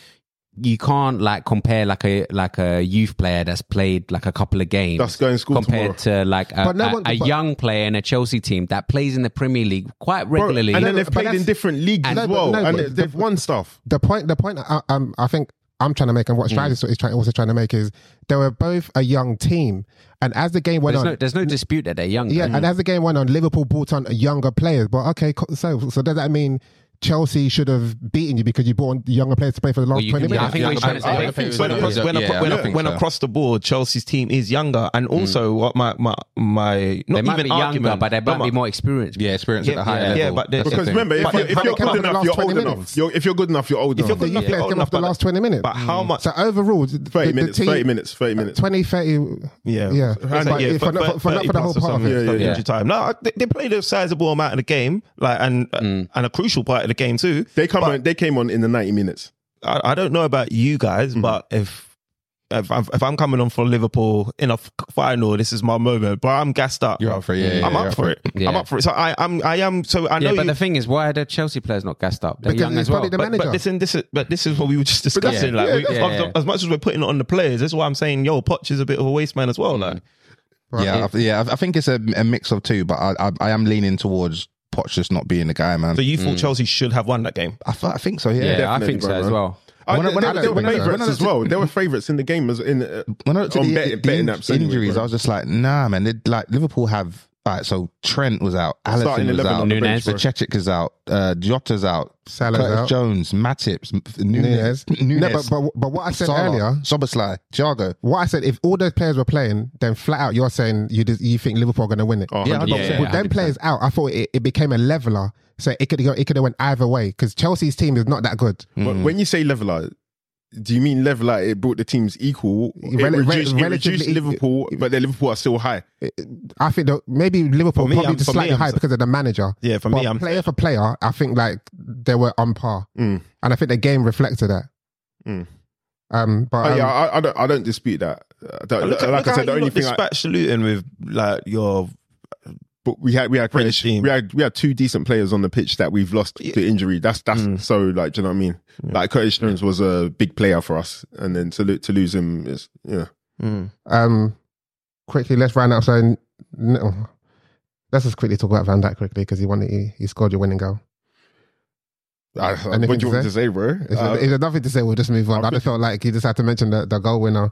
B: you can't like compare like a like a youth player that's played like a couple of games
E: that's going school
B: compared tomorrow. to like a,
C: no one,
B: a, young player in a Chelsea team that plays in the Premier League quite regularly, bro,
E: and then they've played in different leagues
C: and,
E: as well,
C: no,
E: and they've won stuff.
C: The point, the point, I, I think I'm trying to make and what hmm. Strides mm. is trying, also trying to make is they were both a young team. And as the game went
B: there's
C: on,
B: no, there's no dispute that they're young.
C: Yeah, mm. and hmm. as the game went on, Liverpool brought on younger players. But okay, so so does that mean Chelsea should have beaten you because you brought younger players to play for the last
B: well,
C: 20
B: minutes. Yeah, I think, I,
D: I,
B: I
D: think when, across, when,
F: yeah,
D: when, when
F: so.
D: across the board, Chelsea's team is younger. And mm. also, mm. what my, my, my, not even
B: argument, younger, but they might
D: but
B: be more experienced.
F: Yeah, experience at a higher level.
D: Yeah, but
E: because remember, if, you're, if you're good enough, you're old enough. If you're good enough, you're old enough.
D: If you're good enough, you're old
C: enough. the last 20 minutes.
D: But how much?
C: So overall,
E: 30 minutes, 30 minutes, 30 minutes.
C: 20, 30.
D: Uh,
C: yeah.
D: Yeah.
C: For not the whole part of it.
D: time. No, they played a sizable amount of the game like and and a crucial part the game too.
E: They come
D: but
E: on, they came on in the 90 minutes.
D: I, I don't know about you guys, mm-hmm. but if if I'm, if I'm, coming on for Liverpool in a final, this is my moment. But I'm gassed up.
F: You're up for it. Yeah, yeah
D: I'm
F: yeah,
D: up for it.
B: Yeah.
D: I'm up for it. So I, am. I am. So I know.
B: but
D: you,
B: the thing is, why are the Chelsea players not gassed up? They're young as well.
C: the.
D: But, but, listen, this is, but this is what we were just discussing. Like, we, as, as, much as we're putting it on the players, that's why I'm saying, yo, Poch is a bit of a waste man as well. Mm. Like, right.
F: yeah, I, yeah. I think it's a, a, mix of two, but I, I, I am leaning towards Poch just not being the guy, man.
D: So you thought mm. Chelsea should have won that game?
F: I, th- I think so. Yeah,
B: yeah I think so as well.
E: Oh, I,
F: when, when
E: they,
F: I
E: they, were favourites as well. They were favourites in the game as in uh,
F: when I looked
E: on
F: the,
E: bet,
F: the
E: betting in,
F: injuries. I was just like, nah, man. They, like Liverpool have all right, so Trent was out, Alisson was out,
E: the
F: Nunez. is out, uh, Jota's out,
C: Salah's
F: Curtis
C: out.
F: Jones, Matip,
C: Nunez,
F: Nunez,
C: No, but, but, but what I said
F: Salah,
C: earlier,
F: Szoboszlai, Thiago.
C: what I said, if all those players were playing, then flat out you're saying you just, you think Liverpool are going to win it.
E: Oh,
F: Yeah,
B: yeah,
C: With them players out, I thought it, it became a leveler, so it could go, it could have went either way because Chelsea's team is not that good.
E: But mm. when you say leveler, do you mean level? Like it brought the teams equal? It,
C: Rel-
E: reduced, it reduced Liverpool, e- but the Liverpool are still high.
C: I think that maybe Liverpool
D: me,
C: probably
D: I'm,
C: just slightly
D: me,
C: high because of the manager.
D: Yeah, for
C: but
D: me, I'm
C: player for player. I think like they were on par,
E: mm.
C: and I think the game reflected that.
E: Mm.
C: Um, but
E: oh,
C: um,
E: yeah, I, I, don't, I don't dispute that.
D: Look,
E: like
D: look
E: I said, the only thing dispatch
D: I, Luton with like your
E: but we had we had
D: players,
E: we had we had two decent players on the pitch that we've lost yeah. to injury. That's that's
D: mm.
E: so like do you know what I mean? Yeah. Like Curtis Jones was a big player for us, and then to to lose him is yeah. Mm.
C: Um, quickly let's round up. So no, oh, let's just quickly talk about Van Dijk quickly because he won. He, he scored your winning goal.
E: I, what do you want to say, bro?
C: Is, there,
E: uh,
C: is there nothing to say? We'll just move on. I,
E: I
C: just felt like you just had to mention the, the goal winner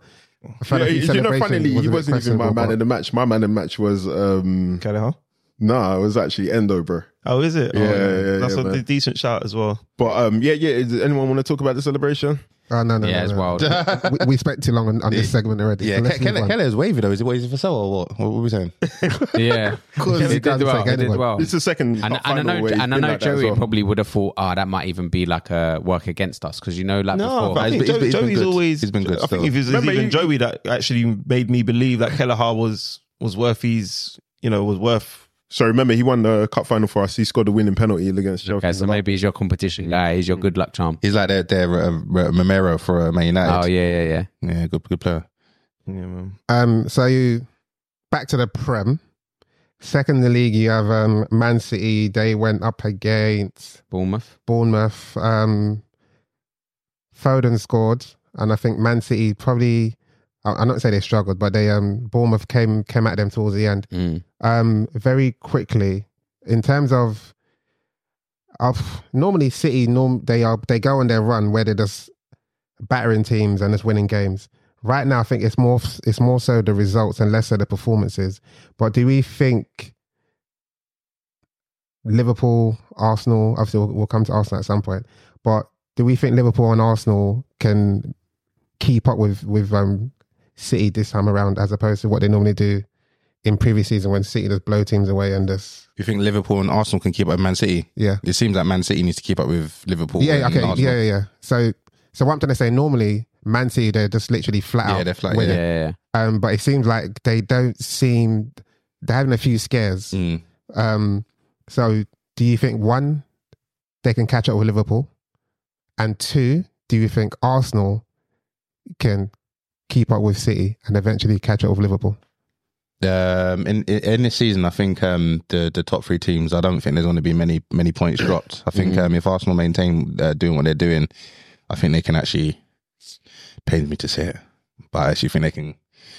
E: yeah, you know, funnily, he wasn't even my man in the match. My man in the match was um
D: Kelleher.
E: No, nah, it was actually Endo, bro.
D: Oh, is it?
E: Oh, yeah,
D: oh,
E: yeah.
D: yeah that's
E: yeah,
D: a
E: man.
D: decent shout as well.
E: But um, yeah, yeah. Does anyone want to talk about the celebration?
C: Oh no, no,
B: Yeah,
C: no,
B: it's
C: no.
B: wild.
C: we, we spent too long on, on this segment already.
F: Yeah,
C: so let's
F: Ke-
C: move
F: Keller,
C: is
F: Keller's wavy though. Is he what is for sale or what? What were we saying?
B: yeah,
C: Because
B: He
C: he
B: did well.
C: take
B: He did well.
E: It's the second
B: And,
E: cup
B: and I know, and I know
E: like
B: Joey
E: well.
B: probably would have thought, oh, that might even be like a work against us because you know, like
D: No,
B: before,
D: I
F: He's
D: think Joey, Joey's always.
F: He's been good
D: I think if it was even Joey that actually made me believe that Kelleher was was worth his, you know, was worth.
E: So remember, he won the cup final for us. He scored the winning penalty against Chelsea.
B: okay, so maybe he's your competition guy. He's your good luck charm.
F: He's like their their uh, uh, Mamero for uh, Man United.
B: Oh yeah, yeah, yeah.
F: yeah, good good player.
D: Yeah, man.
C: Um, so you back to the Prem. Second in the league, you have um, Man City. They went up against
B: Bournemouth.
C: Bournemouth. Um, Foden scored, and I think Man City probably. I- I'm not saying they struggled, but they um Bournemouth came came at them towards the end.
B: Mm.
C: Um, very quickly in terms of of normally City norm they are they go on their run where they're just battering teams and just winning games. Right now, I think it's more it's more so the results and less so the performances. But do we think Liverpool, Arsenal? Obviously, we'll, we'll come to Arsenal at some point. But do we think Liverpool and Arsenal can keep up with with um, City this time around, as opposed to what they normally do in previous season when City just blow teams away and just
F: You think Liverpool and Arsenal can keep up with Man City?
C: yeah.
F: It seems like Man City needs to keep up with Liverpool.
C: Yeah,
F: and
C: okay,
F: Arsenal.
C: yeah, yeah, yeah. So, so what I'm trying to say, normally Man City they're just literally flat
F: Yeah,
C: out.
F: they're flat,
C: winning.
B: Yeah, yeah.
C: Um, but it seems like they don't seem they're having a few scares.
F: Mm.
C: Um, so do you think one they can catch up with Liverpool, and two, do you think Arsenal can keep up with City and eventually catch up with Liverpool?
F: Um, in, in this season, I think um, the the top three teams. I don't think there's going to be many many points dropped. I think
B: Mhm.
F: um, if Arsenal maintain uh, doing what they're doing, I think they can actually. Pains me to say it, but I actually think they can.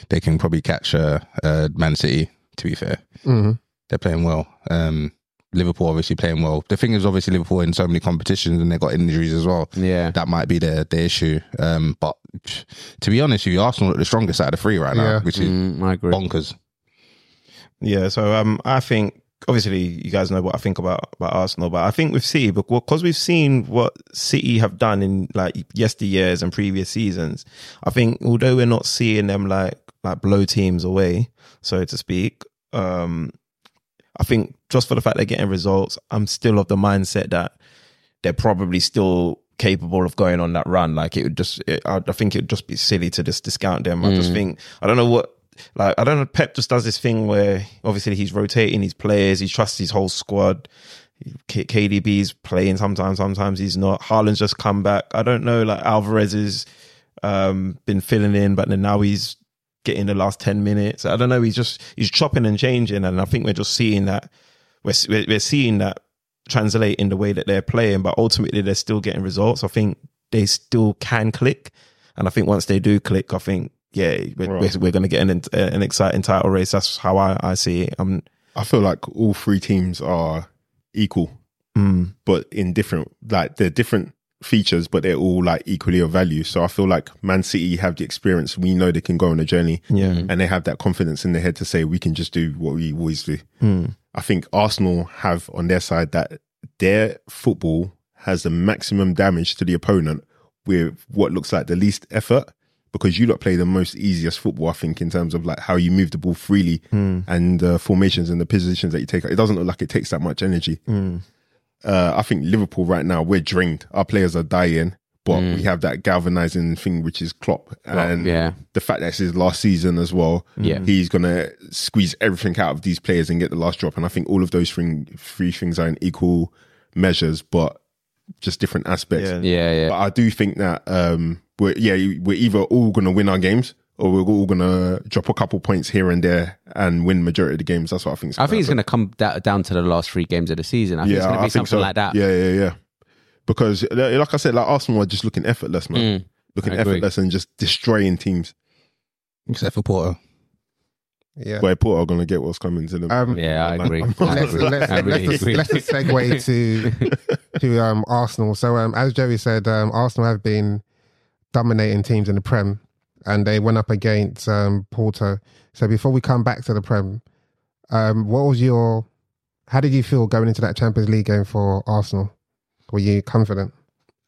F: They can probably catch uh, uh, Man City. To be fair,
C: Mm-hmm.
F: they're playing well. Um, Liverpool obviously playing well. The thing is, obviously, Liverpool in so many competitions and they got injuries as well.
B: Yeah.
F: That might be the the issue. Um, but to be honest you, Arsenal are the strongest out of the three right now,
C: Yeah.
F: which is
B: Mm, I agree.
F: bonkers.
D: Yeah, so um, I think obviously you guys know what I think about about Arsenal, but I think with City because we've seen what City have done in like yesteryears and previous seasons. I think although we're not seeing them like like blow teams away, so to speak, um, I think just for the fact they're getting results, I'm still of the mindset that they're probably still capable of going on that run. Like it would just, it, I, I think it would just be silly to just discount them. I just think I don't know what. Like I don't know. Pep just does this thing where obviously he's rotating his players. He trusts his whole squad. K- KDB's playing sometimes. Sometimes he's not. Haaland's just come back. I don't know. Like Alvarez has um, been filling in, but then now he's getting the last ten minutes. I don't know. He's just he's chopping and changing, and I think we're just seeing that. We're we're seeing that translate in the way that they're playing, but ultimately they're still getting results. I think they still can click, and I think once they do click, I think yeah, we're,
E: Right.
D: we're, we're going to get an an exciting title race. That's how I, I see it. Um,
E: I feel like all three teams are equal,
D: mm,
E: but in different like they're different features, but they're all like equally of value. So I feel like Man City have the experience. We know they can go on a journey,
D: yeah,
E: and they have that confidence in their head to say we can just do what we always do.
D: mm,
E: I think Arsenal have on their side that their football has the maximum damage to the opponent with what looks like the least effort because you lot play the most easiest football, I think, in terms of like how you move the ball freely and the formations and the positions that you take. It doesn't look like it takes that much energy.
D: mm,
E: Uh, I think Liverpool right now, we're drained. Our players are dying, but we have that galvanizing thing, which is Klopp. and
B: yeah.
E: the fact that it's his last season as well.
B: Yeah.
E: He's going to squeeze everything out of these players and get the last drop. And I think all of those thing, three things are in equal measures, but just different aspects.
D: yeah,
B: Yeah, yeah.
E: But I do think that, um, we're, yeah, we're either all going to win our games or we're all going to drop a couple points here and there and win majority of the games. That's what I think.
B: I think it's going to come da- down to the last three games of the season. I think it's going to be something like that.
E: Yeah, yeah, yeah. Because, uh, like I said, like Arsenal are just looking effortless, man.
B: Mm,
E: looking effortless and just destroying teams.
F: Except for Porto.
C: Yeah.
E: Where Porto are going to get what's coming to them.
C: Um,
B: Yeah, I agree.
C: Let's, let's,
B: I really
C: let's,
B: agree.
C: let's segue to to um, Arsenal. So um, as Joey said, um, Arsenal have been dominating teams in the Prem, and they went up against um, Porto. So before we come back to the Prem, um, what was your How did you feel going into that Champions League game for Arsenal? Were you confident?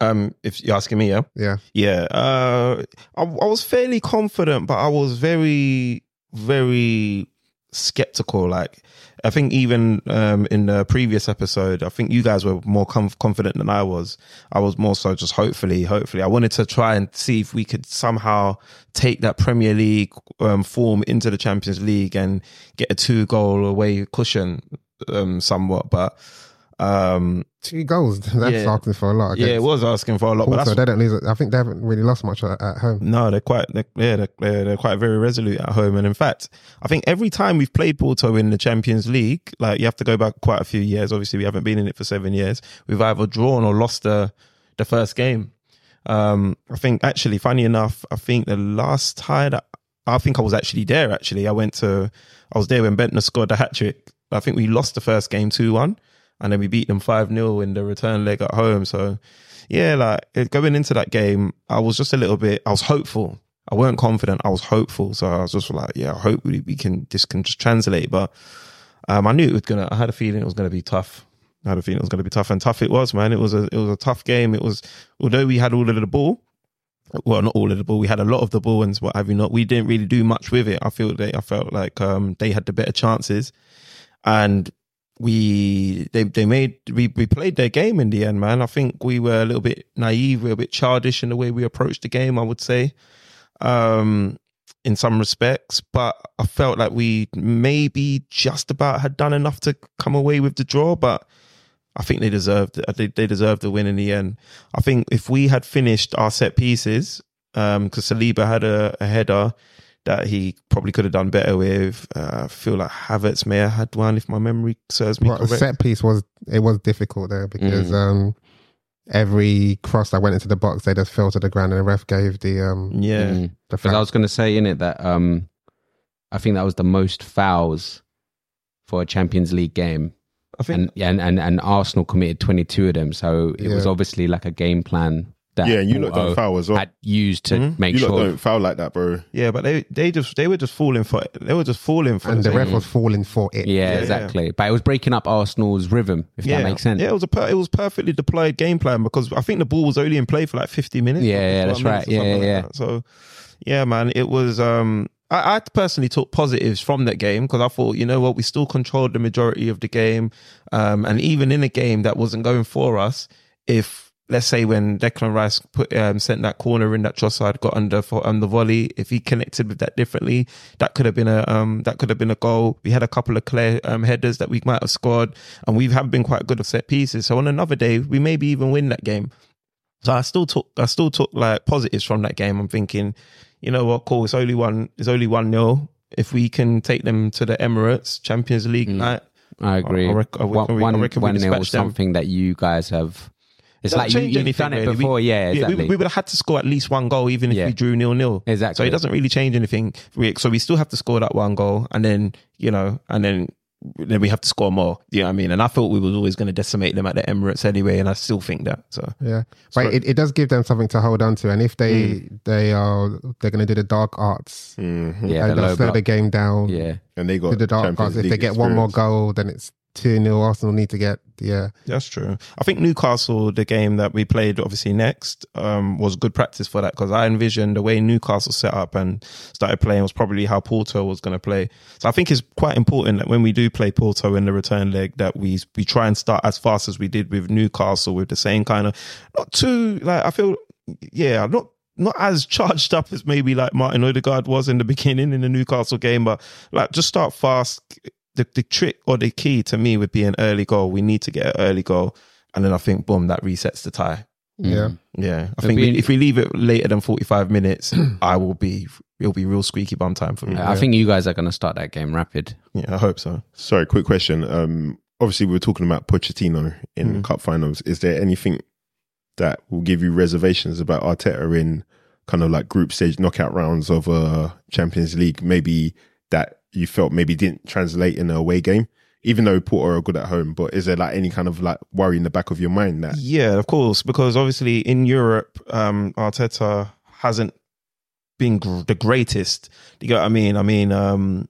D: Um, if you're asking me, yeah,
C: Yeah.
D: yeah. Uh, I, I was fairly confident, but I was very, very skeptical. Like, I think even um in the previous episode, I think you guys were more conf- confident than I was. I was more so just hopefully, hopefully. I wanted to try and see if we could somehow take that Premier League um, form into the Champions League and get a two goal away cushion, um, somewhat. But um,
C: Two goals. That's
D: Yeah.
C: asking for a lot.
D: yeah, it was asking for a lot. But
C: Porto. they don't lose. I think they haven't really lost much at, at home.
D: No, they're quite, they're, yeah, they're, they're, quite very resolute at home. And in fact, I think every time we've played Porto in the Champions League, like you have to go back quite a few years. Obviously, we haven't been in it for seven years. We've either drawn or lost the the first game. Um, I think actually, funny enough, I think the last time that I think I was actually there. Actually, I went to, I was there when Bendtner scored the hat trick. I think we lost the first game two one, and then we beat them five 0 in the return leg at home. So yeah, like going into that game, I was just a little bit. I was hopeful. I weren't confident. I was hopeful. So I was just like, yeah, I hope we, can this can just translate. But um, I knew it was gonna. I had a feeling it was gonna be tough. I had a feeling it was gonna be tough, and tough it was, man. It was a it was a tough game. It was although we had all of the ball. Well, not all of the ball. We had a lot of the ball, and what have you not. We didn't really do much with it. I feel they. I felt like um, they had the better chances, and we they they made we we played their game in the end, man. I think we were a little bit naive, we were a bit childish in the way we approached the game. I would say, um, in some respects, but I felt like we maybe just about had done enough to come away with the draw, but. I think they deserved it. They, they deserved the win in the end. I think if we had finished our set pieces, um, because Saliba had a, a header that he probably could have done better with. Uh, I feel like Havertz may have had one if my memory serves me
C: Well,
D: correct.
C: set piece was it was difficult there because
B: Mm.
C: um, every cross that went into the box they just fell to the ground and the ref gave the um
D: yeah,
B: Mm.
C: the
B: Because I was going to say in it that um, I think that was the most fouls for a Champions League game,
D: I think
B: and and and, and Arsenal committed twenty two of them. So it was obviously like a game plan that
E: Yeah, and you lot
B: Porto
E: don't foul as well.
B: had used to
D: Mhm.
B: make
E: You lot
B: sure.
E: don't foul like that, bro.
D: yeah, but they they just they were just falling for it. they were just falling for
C: and the
D: same-
C: ref was falling for it.
B: Yeah,
D: Yeah,
B: exactly. But it was breaking up Arsenal's rhythm, if
D: yeah,
B: that makes sense.
D: Yeah, it was a per- it was perfectly deployed game plan because I think the ball was only in play for like fifty minutes.
B: Yeah, yeah, that's right.
D: or something
B: Yeah,
D: like
B: yeah,
D: that. So yeah, man, it was. um I, I personally took positives from that game because I thought, you know what, we still controlled the majority of the game, um, and even in a game that wasn't going for us, if let's say when Declan Rice put um, sent that corner in that Trossard got under for um, the volley, if he connected with that differently, that could have been a um, that could have been a goal. We had a couple of clear um, headers that we might have scored, and we have been quite good of set pieces. So on another day, we maybe even win that game. So I still took I still took like positives from that game. I'm thinking, you know what, cool. It's only one. It's only one nil. If we can take them to the Emirates Champions League
B: Mm.
D: night,
B: I agree.
D: I rec- I
B: one
D: reckon we- I
B: one,
D: reckon
B: one nil was something that you guys have. It's like you,
D: change
B: you've done it
D: really. We-
B: before, yeah,
D: yeah,
B: exactly.
D: we, we would have had to score at least one goal, even if
B: Yeah.
D: we drew nil nil.
B: exactly.
D: So it doesn't really change anything. So we still have to score that one goal, and then you know, and then then we have to score more. You know what I mean? And I thought we was always going to decimate them at the Emirates anyway, and I still think that. So
C: Yeah,
D: So-
C: it, it does give them something to hold on to, and if they
B: Mm.
C: they are they're going to do the dark arts,
E: Mhm.
B: Yeah,
C: and they'll slow
B: block.
C: the game down.
B: Yeah,
E: And they got
C: do the dark
E: Champions
C: arts. If they
E: League
C: get one more goal, then it's two 0 Arsenal need to get yeah.
D: That's true. I think Newcastle, the game that we played obviously next, um, was good practice for that because I envisioned the way Newcastle set up and started playing was probably how Porto was going to play. So I think it's quite important that when we do play Porto in the return leg, that we we try and start as fast as we did with Newcastle with the same kind of not too like I feel yeah not. Not as charged up as maybe like Martin Odegaard was in the beginning in the Newcastle game, but like just start fast. The the trick or the key to me would be an early goal. We need to get an early goal, and then I think boom that resets the tie.
C: Yeah.
D: Yeah, I
B: It'd
D: think
B: be-
D: we, if we leave it later than forty five minutes, I will be it'll be real squeaky bum time for me.
B: I think you guys are going to start that game rapid.
D: Yeah, I hope so.
E: Sorry, quick question. Um, obviously, we were talking about Pochettino in
D: Mm.
E: cup finals. Is there anything that will give you reservations about Arteta in kind of like group stage knockout rounds of uh, Champions League? Maybe that you felt maybe didn't translate in a away game, even though Porto are good at home. But is there like any kind of like worry in the back of your mind that
D: Yeah, of course, because obviously in Europe, um, Arteta hasn't been gr- the greatest. You get what I mean? I mean, um,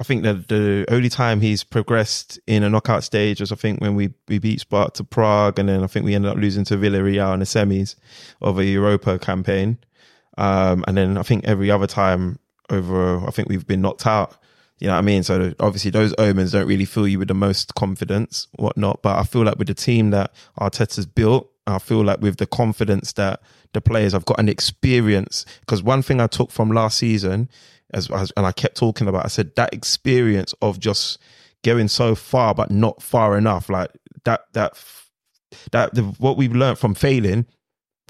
D: I think that the only time he's progressed in a knockout stage was I think when we, we beat Sparta to Prague and then I think we ended up losing to Villarreal in the semis of a Europa campaign. Um, and then I think every other time over, I think we've been knocked out. You know what I mean? So obviously those omens don't really fill you with the most confidence, whatnot. But I feel like with the team that Arteta's built, I feel like with the confidence that the players have got an experience. Because one thing I took from last season, as, as and I kept talking about, I said that experience of just going so far but not far enough. Like that that that the, what we've learned from failing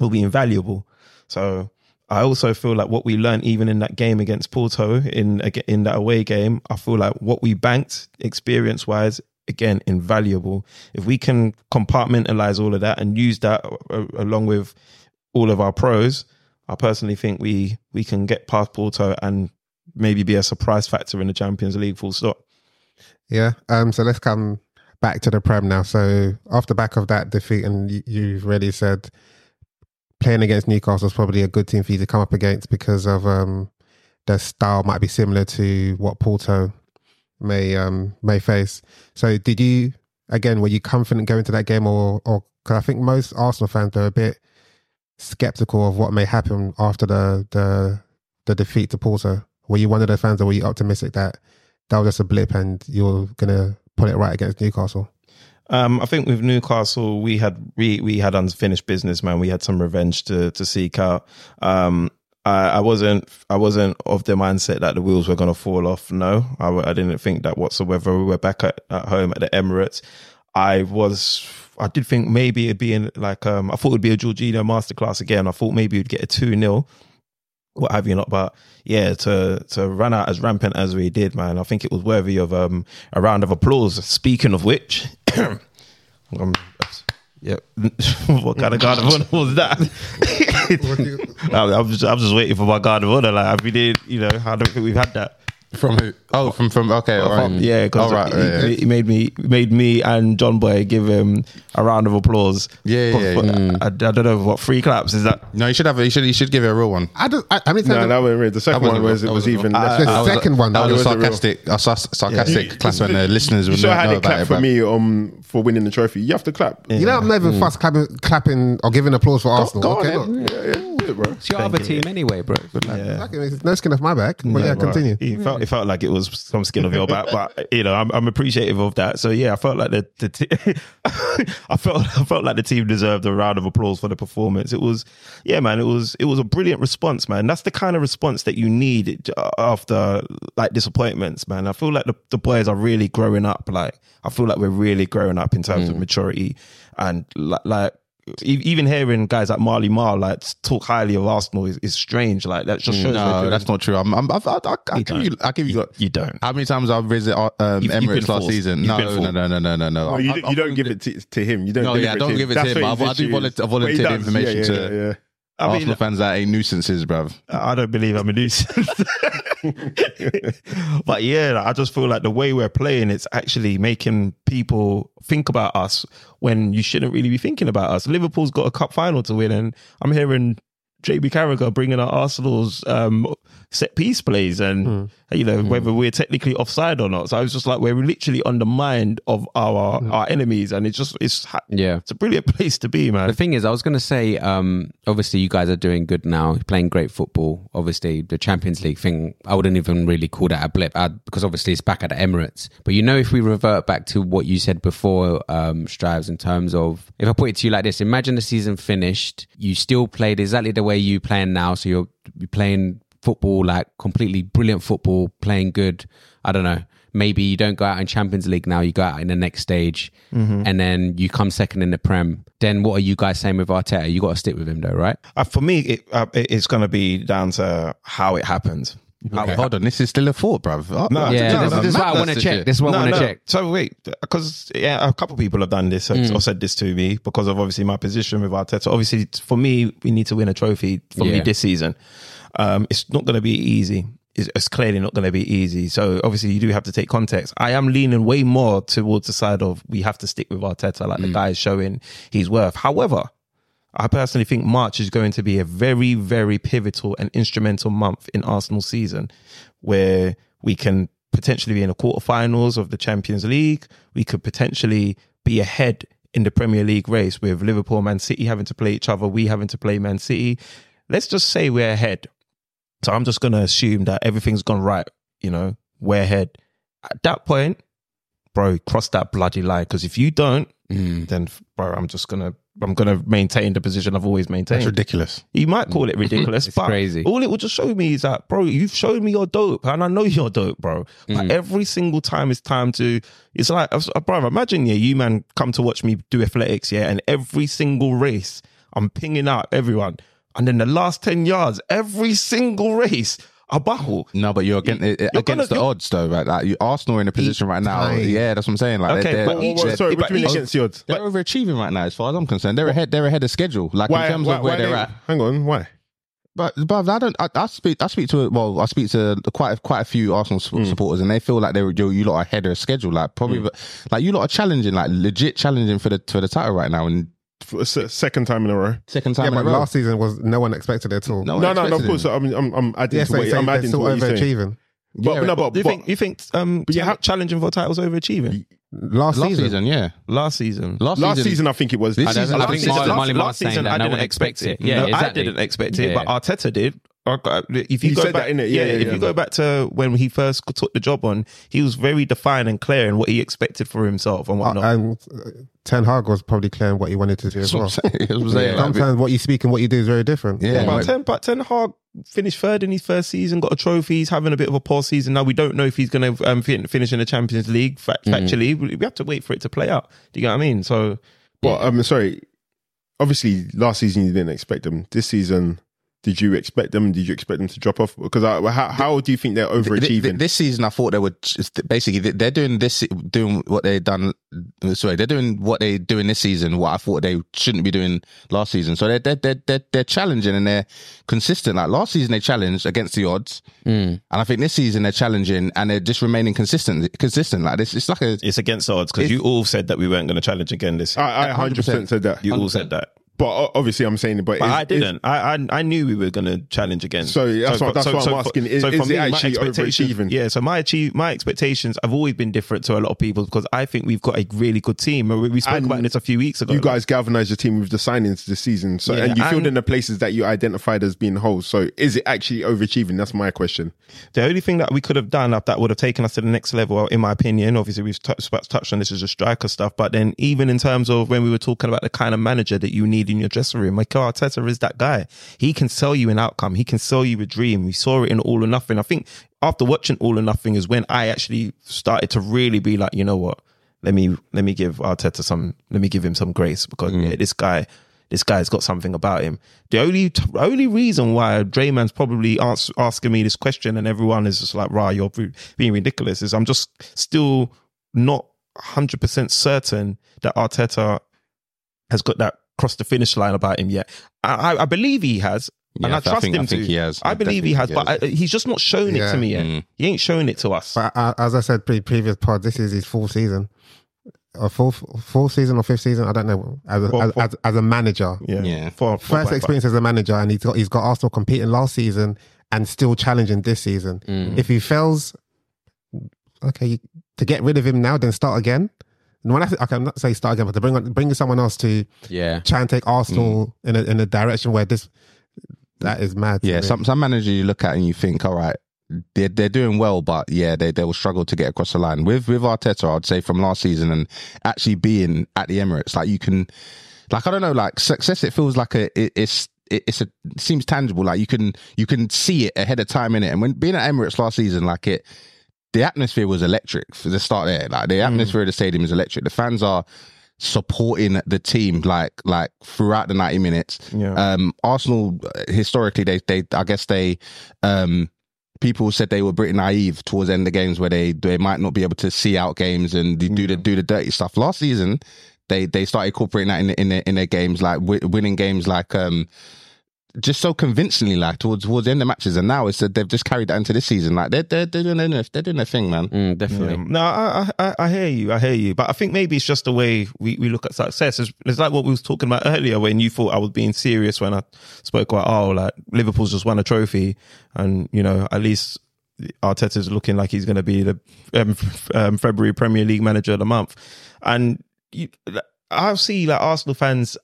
D: will be invaluable. So I also feel like what we learned even in that game against Porto in in that away game, I feel like what we banked experience wise again invaluable. If we can compartmentalize all of that and use that uh, along with all of our pros, I personally think we we can get past Porto and maybe be a surprise factor in the Champions League. Full stop.
C: Yeah. Um. So let's come back to the Prem now. So off the back of that defeat, and you, you've really said playing against Newcastle is probably a good team for you to come up against because of um their style might be similar to what Porto may um may face. So did you again were you confident going to that game or or cause I think most Arsenal fans are a bit skeptical of what may happen after the the the defeat to Porto. Were you one of the fans or were you optimistic that that was just a blip and you're gonna put it right against Newcastle?
D: Um, I think with Newcastle, we had we we had unfinished business, man. We had some revenge to to seek out. Um, I, I wasn't I wasn't of the mindset that the wheels were going to fall off. No, I, I didn't think that whatsoever. We were back at, at home at the Emirates. I was I did think maybe it'd be in like um I thought it'd be a Jorginho masterclass again. I thought maybe we'd get a two 0 what have you not. But yeah, to to run out as rampant as we did, man, I think it was worthy of um a round of applause. Speaking of which, um, yeah, what kind of guard of honor was that? I, I'm just I'm just waiting for my guard of honor. Like we did, you know, I don't think we've had that.
F: From who? Oh, from from okay, all right.
D: Yeah, because
F: All right,
D: he,
F: yeah, yeah.
D: he made me made me and John Boy give him a round of applause.
F: Yeah,
D: For-
F: yeah,
D: for-
F: yeah.
D: I, I don't know what three claps is that.
F: No, you should have. You should. You should give it a real one.
C: I don't. I, I mean,
E: No, that wasn't real. The second one was
F: real.
E: it was
F: wasn't
E: even
F: real.
E: less.
C: the
F: That was a-
C: second one.
F: That was a
E: wasn't
F: sarcastic, a sar- sarcastic clap, and the listeners
E: You
F: would
E: saw
F: know,
E: how
F: know
E: they
F: about
E: clap
F: it.
E: for me um for winning the trophy. You have to clap.
C: You know, I'm never fuss clapping, clapping or giving applause for Arsenal.
E: Go on,
C: okay,
E: then.
C: look.
E: Yeah, yeah, do it, bro.
B: It's your other team anyway, bro. Good lad.
D: Yeah.
C: Okay, it's no skin off my back. But yeah,
D: But
C: continue.
D: It felt, it felt like it was some skin of your back, but you know, I'm, I'm appreciative of that. So yeah, I felt like the, the t- I felt I felt like the team deserved a round of applause for the performance. It was, yeah, man, it was it was a brilliant response, man. That's the kind of response that you need after like disappointments, man. I feel like the, the boys are really growing up. Like I feel like we're really growing up in terms of mm. maturity and like. like even hearing guys like Marley Marl like talk highly of Arsenal is, is strange. Like that just shows
F: No, that's not true. I'm. I'm I've, I, I, I give you.
D: don't.
F: I give you.
D: you don't.
F: How many times I've visited uh, um,
D: You've- you've
F: Emirates last
D: forced.
F: season? No, no, no, no, no, no, no.
E: No, you,
F: I-
E: don't- don't give it to, to him. You don't.
F: No, yeah,
E: deliver it
F: don't
E: to him.
F: give it to him, but I-
E: his
F: I do volunteer- volunteer
E: But
F: the information
E: yeah,
F: to-
E: yeah, yeah.
D: I mean,
F: Arsenal fans that ain't nuisances, bruv.
D: I don't believe I'm a nuisance. but yeah, I just feel like the way we're playing, it's actually making people think about us when you shouldn't really be thinking about us. Liverpool's got a cup final to win, and I'm hearing JB Carragher bringing out Arsenal's um, set piece plays and, you know, whether we're technically offside or not. So I was just like, we're literally on the mind of our, our enemies, and it's just, it's, ha-
B: Yeah.
D: it's a brilliant place to be, man.
B: The thing is, I was going to say, um, obviously, you guys are doing good now, playing great football. Obviously, the Champions League thing, I wouldn't even really call that a blip uh, because obviously it's back at the Emirates. But you know, if we revert back to what you said before, um, Strives, in terms of if I put it to you like this, imagine the season finished, you still played exactly the way you playing now. So you're you're playing football like completely brilliant football, playing good. I don't know. Maybe you don't go out in Champions League now, you go out in the next stage and then you come second in the Prem. Then what are you guys saying with Arteta? You got to stick with him though, right?
D: Uh, for me, it, uh, it's going to be down to how it happens. How it
F: Hold on, this is still a thought, bruv. Oh,
D: No,
B: yeah,
D: no,
B: this,
D: no,
B: this is what I want to check. This is what I want to check.
D: So wait, because yeah, a couple of people have done this or said this to me because of obviously my position with Arteta. Obviously, for me, we need to win a trophy for me this season. Um, it's not going to be easy. It's, it's clearly not going to be easy. So obviously, you do have to take context. I am leaning way more towards the side of we have to stick with Arteta, like the guy is showing his worth. However, I personally think March is going to be a very, very pivotal and instrumental month in Arsenal season where we can potentially be in the quarterfinals of the Champions League. We could potentially be ahead in the Premier League race with Liverpool and Man City having to play each other, we having to play Man City. Let's just say we're ahead. So I'm just going to assume that everything's gone right, you know, we're ahead. At that point, bro, cross that bloody line. Because if you don't,
B: Mm.
D: then, bro, I'm just going to. I'm gonna maintain the position I've always
F: That's
D: maintained.
F: ridiculous.
D: You might call it ridiculous,
B: It's
D: but
B: crazy.
D: all it will just show me is that, bro, you've shown me you're dope, and I know you're dope, bro. But
B: Mm.
D: every single time it's time to, it's like, uh, bro, imagine, yeah, you man come to watch me do athletics, yeah, and every single race, I'm pinging out everyone, and then the last ten yards, every single race, a buckle.
F: No, but you're against, against
D: gonna-
F: the
D: you're-
F: odds, though. Right? Like you, Arsenal are in a position right now.
C: time.
F: Yeah, that's what I'm saying. Like
D: Okay,
F: they're,
D: but
F: they're,
D: each-
E: Well,
F: they're,
E: sorry, what do you mean against the odds?
F: they're overachieving right now, as far as I'm concerned. They're ahead. They're ahead of schedule. Like in terms of where
E: they-
F: they're at.
E: Hang on, why?
F: But but I don't. I, I speak. I speak to well. I speak to quite a, quite a few Arsenal su-
E: Hmm.
F: supporters, and they feel like they're you, you lot are ahead of schedule. Like probably, but like you lot are challenging, like legit challenging for the for the title right now. And
E: For a se- second time in a row.
F: second time
C: Yeah,
F: in
C: but
F: a row.
C: last season was no one expected it at all.
F: No one
E: No, no, no. Of course. I'm, I'm, I'm adding
C: yeah,
E: to
C: so,
E: what I'm
C: they're
E: adding to
C: still
E: what you're saying. But,
F: Yeah,
E: no, but,
D: Do you
E: but
D: think you think um
E: But you
D: chal-
E: have-
D: challenging for titles overachieving
C: Last,
F: last
C: season,
F: season, yeah,
D: last season?
F: last,
E: last season, I think it was.
F: This season,
B: I
F: last
B: think
F: season-
B: Marley,
D: last- last season, I didn't
B: one expects it.
D: No,
B: Yeah,
D: I didn't expect it,
B: Yeah.
D: but Arteta did. If you
E: He
D: go
E: said
D: back,
E: that, innit? Yeah, yeah,
D: if
E: yeah.
D: you go back to when he first took the job on, he was very defined and clear in what he expected for himself and
C: uh,
D: whatnot.
C: and uh, Ten Hag was probably clear in what he wanted to do as well.
F: I'm saying. That's what I'm saying. Like,
C: Sometimes what you speak and what you do is very different.
F: Yeah,
D: but
F: like-
D: Ten, but Ten Hag finished third in his first season, got a trophy. He's having a bit of a poor season now. We don't know if he's going to um, fin- finish in the Champions League. Fact,
F: Mm.
D: Factually, we we have to wait for it to play out. Do you get what I mean? So
E: Well, I'm sorry. Obviously, last season you didn't expect him. This season, did you expect them? Did you expect them to drop off? Because I, how, how do you think they're
F: Th- th-
E: overachieving?
F: This season, I thought they were basically they- they're doing this, doing what they done. Sorry, they're doing what they doing this season. What I thought they shouldn't be doing last season. So they're they're they're they're, they're challenging and they're consistent. Like last season, they challenged against the odds,
B: Mm.
F: and I think this season they're challenging and they're just remaining consistent. Consistent. Like this, it's like a
D: it's against odds because you all said that we weren't going to challenge again this.
E: I, I 100%
F: 100%
E: said that.
D: you all said that.
E: But obviously, I'm saying it. But,
D: But
E: is-
D: I didn't. I, I I knew we were going to challenge again.
E: So, that's what- that's what I'm asking. Is- is
D: for
E: it
D: my
E: actually overachieving?
D: Yeah. So my achieve my expectations have always been different to a lot of people because I think we've got a really good team. We, we spoke
E: And
D: about this a few weeks ago.
E: You guys galvanized your team with the signings this season. So,
D: Yeah,
E: and you filled
D: and-
E: in the places that you identified as being holes. So, is it actually overachieving? That's my question.
D: The only thing that we could have done that that would have taken us to the next level, in my opinion, obviously we've touched, touched on this as a striker stuff, but then even in terms of when we were talking about the kind of manager that you need in your dressing room, Mikel Arteta is that guy. He can sell you an outcome. He can sell you a dream. We saw it in All or Nothing. I think after watching All or Nothing is when I actually started to really be like, you know what? Let me let me give Arteta some. Let me give him some grace because mm. yeah, this guy this guy's got something about him. The only t- only reason why Drayman's probably ask, asking me this question and everyone is just like, "Rah, you're being ridiculous," is I'm just still not hundred percent certain that Arteta has got that cross the finish line about him yet. I, I, I believe he has, and I
F: I
D: trust
F: think-
D: him
F: I think
D: to.
F: he has.
D: I
F: I
D: believe he has,
F: think
D: but I, he's just not shown it to me yet.
F: Mm.
D: He ain't shown it to us.
C: But uh, as I said pre previous pod, this is his full season, or fourth fourth season or fifth season. I don't know. As a,
D: Four-
C: as,
D: four-
C: as, as a manager,
D: yeah,
F: Yeah.
D: Four- four
C: first
D: point five.
C: experience as a manager, and he's got he's got Arsenal competing last season and still challenging this season.
B: Mm.
C: If he fails, okay, you, to get rid of him now, then start again. And when I, say- okay, I'm not saying start again, but to bring on, bring someone else to
B: Yeah.
C: try and take Arsenal mm. in a in a direction where this that is mad.
F: Yeah,
C: me.
F: some some managers you look at and you think, all right, they're they're doing well, but yeah, they they will struggle to get across the line. With with Arteta, I'd say from last season and actually being at the Emirates, like you can, like I don't know, like success. It feels like a it, it's it, it's a it seems tangible. Like you can you can see it ahead of time in it. And when being at Emirates last season, like it. The atmosphere was electric for the start there. Like the atmosphere of the stadium is electric. The fans are supporting the team like like throughout the 90 minutes
D: Yeah.
F: um arsenal historically they they i guess they um people said they were pretty naive towards the end of games where they they might not be able to see out games and do the do the dirty stuff last season they they started incorporating that in in their, in their games like wi- winning games like um just so convincingly like towards towards the end of matches and now it's that they've just carried that into this season like they're they're, they're doing their, they're doing their thing man
B: Mm, definitely.
D: Yeah. No, I, I I- I hear you. I hear you. But I think maybe it's just the way we, we look at success. It's, it's like what we was talking about earlier when you thought I was being serious when I spoke about oh like Liverpool's just won a trophy and you know at least Arteta's looking like he's going to be the um, um, February Premier League manager of the month, and you, I'll see like Arsenal fans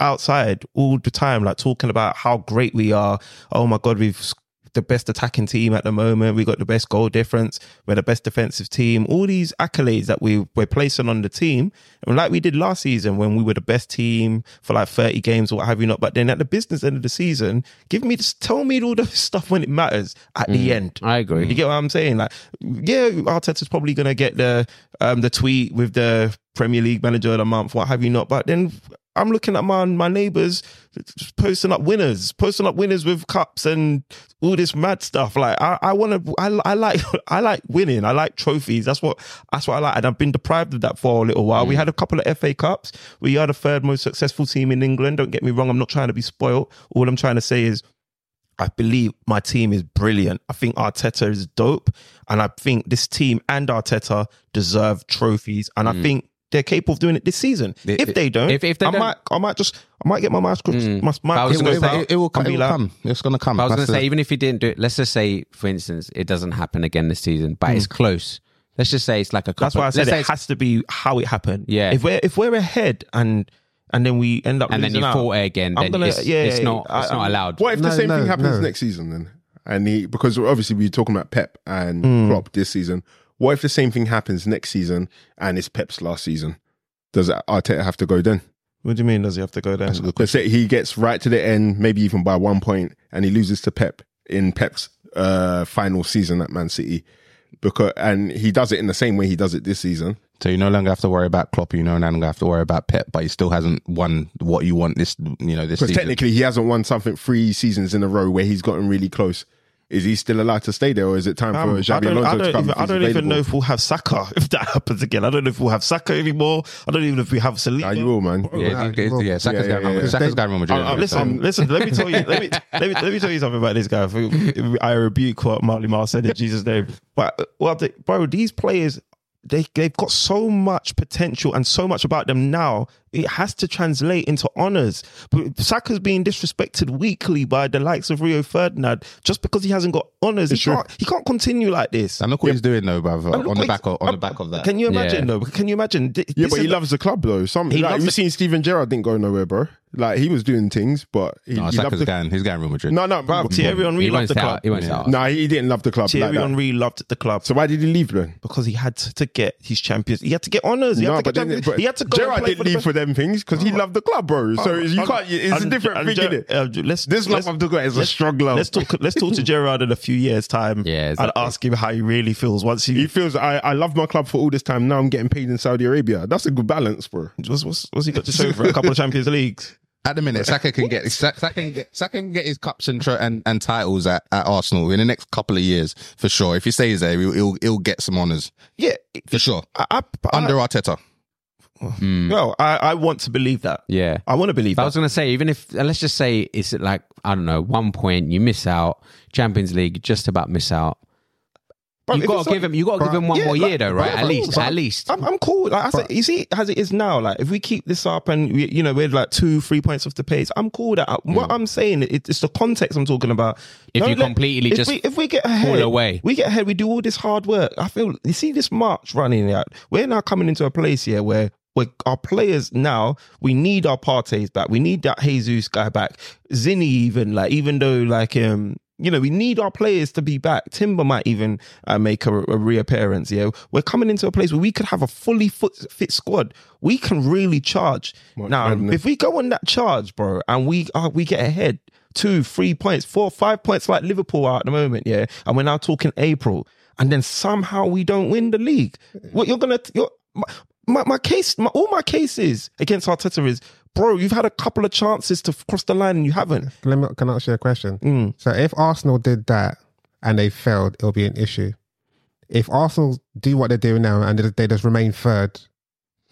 D: outside all the time, like talking about how great we are. Oh my god, we've the best attacking team at the moment. We got the best goal difference. We're the best defensive team. All these accolades that we we're placing on the team, and like we did last season when we were the best team for like thirty games or what have you not. But then at the business end of the season, give me just tell me all the stuff when it matters at the end.
B: I agree.
D: You get what I'm saying? Like, yeah, Arteta's probably gonna get the um the tweet with the Premier League Manager of the Month, what have you not. But then I'm looking at my my neighbours posting up winners, posting up winners with cups and all this mad stuff. Like, I, I want to, I, I like, I like winning. I like trophies. That's what, that's what I like. And I've been deprived of that for a little while. We mm. had a couple of FA Cups. We are the third most successful team in England. Don't get me wrong. I'm not trying to be spoiled. All I'm trying to say is I believe my team is brilliant. I think Arteta is dope. And I think this team and Arteta deserve trophies. And I mm. think they're capable of doing it this season.
B: I-
D: if they don't,
B: if- if they
D: I
B: don't-
D: might, I might just, I might get my mouse,
B: Mm.
D: my, my
B: I was
F: It,
B: gonna
F: will-
B: say-
F: it, it will,
D: and
F: it
D: be
F: will
D: like-
F: come. It's going to come.
B: I was going to say, even if he didn't do it, let's just say, for instance, it doesn't happen again this season, but it's close. Let's just say it's like a couple.
D: That's why I said
B: say
D: it has to be how it happened.
B: Yeah.
D: If we're if we're ahead and and then we end up
B: and then
D: losing
B: you
D: out,
B: fought it again,
D: I'm
B: then
D: gonna-
B: it's,
D: yeah,
B: it's not
D: I-
B: it's not allowed.
E: What if the same
C: no,
E: thing happens
C: no.
E: next season then? And he because obviously we're talking about Pep and
D: Hmm.
E: Klopp this season. What if the same thing happens next season and it's Pep's last season? Does Arteta have to go then?
D: What do you mean? Does he have to go there?
E: Let's say he gets right to the end, maybe even by one point, and he loses to Pep in Pep's uh, final season at Man City. Because and he does it in the same way he does it this season.
F: So you no longer have to worry about Klopp. You no longer have to worry about Pep, but he still hasn't won what you want this, you know, this
E: Because technically he hasn't won something three seasons in a row where he's gotten really close. Is he still allowed to stay there, or is it time
D: Um,
E: for
D: I
E: Xabi
D: don't,
E: Alonso
D: I
E: to
D: don't,
E: come?
D: even,
E: if
D: I don't even know if we'll have Saka if that happens again. I don't know if we'll have Saka anymore. I don't even know if we have Saliba.
E: Nah, you will, man.
F: yeah, yeah, yeah, yeah, Saka's
E: Yeah,
F: going
E: yeah, yeah.
F: Saka's going Real Madrid.
D: Uh, uh, listen, listen. Let me tell you. Let me let me let me tell you something about this guy. I rebuke what Marley Mar said in Jesus' name. But well, they, bro, these players. They they've got so much potential and so much about them now. It has to translate into honors. But Saka's being disrespected weekly by the likes of Rio Ferdinand just because he hasn't got honors. He
E: true.
D: can't he can't continue like this.
F: and look what he's doing though, brother. On the back of on the
D: um,
F: back of that.
D: Can you imagine
B: Yeah.
D: though? Can you imagine? Th-
E: Yeah, but he loves the club though. Some
D: He
E: like
D: loves
E: we've
D: the-
E: seen Steven Gerrard didn't go nowhere, bro. Like he was doing things, but he,
F: no,
E: he
F: Saka's
E: loved the
F: going. He's going Real Madrid.
E: No, no,
D: Bruv, Thierry Henry
B: he
D: loved
B: won't
D: the
B: stay
D: club.
B: out. He won't stay out.
E: No, he didn't love the club.
D: Thierry
E: like that.
D: Henry loved the club.
E: So why did he leave then?
D: because he had to get his champions. He had to get honors. He, had, to get
E: then-
D: champions.
E: but
D: he had to go.
E: Gerrard
D: play
E: didn't
D: for the
E: leave
D: best-
E: for them things because he loved the club, bro. So you
D: Um,
E: can't. It's a
D: and-
E: different
D: and
E: thing,
D: Ger-
E: innit?
D: uh, let's,
E: This love
D: let's,
E: I've got is a
D: let's-
E: strong love.
D: Let's talk. Let's talk to Gerrard in a few years' time.
B: Yeah,
D: and
B: exactly.
D: ask him how he really feels once he.
E: He feels I, I love my club for all this time. Now I'm getting paid in Saudi Arabia. That's a good balance, bro.
D: what's, what's, what's he got to show for a couple of Champions Leagues?
F: At the minute, Saka can get Saka can get Saka can get his cups and and, and titles at, at Arsenal in the next couple of years for sure. If he stays there, he'll he'll, he'll get some honors
D: Yeah,
F: for sure
D: I, I,
F: under
D: I,
F: Arteta.
D: well, I, I want to believe that.
B: Yeah.
D: I want to believe
B: But I was going to say, even if, uh, let's just say it's like, I don't know, one point, you miss out, Champions League, just about miss out.
D: But
B: you gotta give
D: like-
B: him, you got to give him one
D: Yeah,
B: more
D: like-
B: year though, right?
D: but-
B: At least, at least.
D: I'm, I'm cool. Like I said, you see, as it is now, like if we keep this up and we, you know we're like two, three points off the pace, I'm cool. That what I'm saying, it, it's the context I'm talking about.
B: If
D: Don't
B: you completely
D: if
B: just
D: we, if we get ahead,
B: away.
D: we get ahead. We do all this hard work. I feel you see this March running out. We're now coming into a place here where. Where our players now, we need our parties back. We need that Jesus guy back. Zinni even like, even though like um, you know, we need our players to be back. Timber might even uh, make a, a reappearance. Yeah, we're coming into a place where we could have a fully fit, fit squad. We can really charge. now, if we go on that charge, bro, and we uh, we get ahead two, three points, four, five points like Liverpool are at the moment, yeah, and we're now talking April, and then somehow we don't win the league. What you're gonna, you're, my, my, my case, my, all my cases against Arteta is, bro, you've had a couple of chances to cross the line and you haven't.
C: Let me, can I ask you a question?
D: Mm.
C: So if Arsenal did that and they failed, it'll be an issue. If Arsenal do what they're doing now and they, just remain third,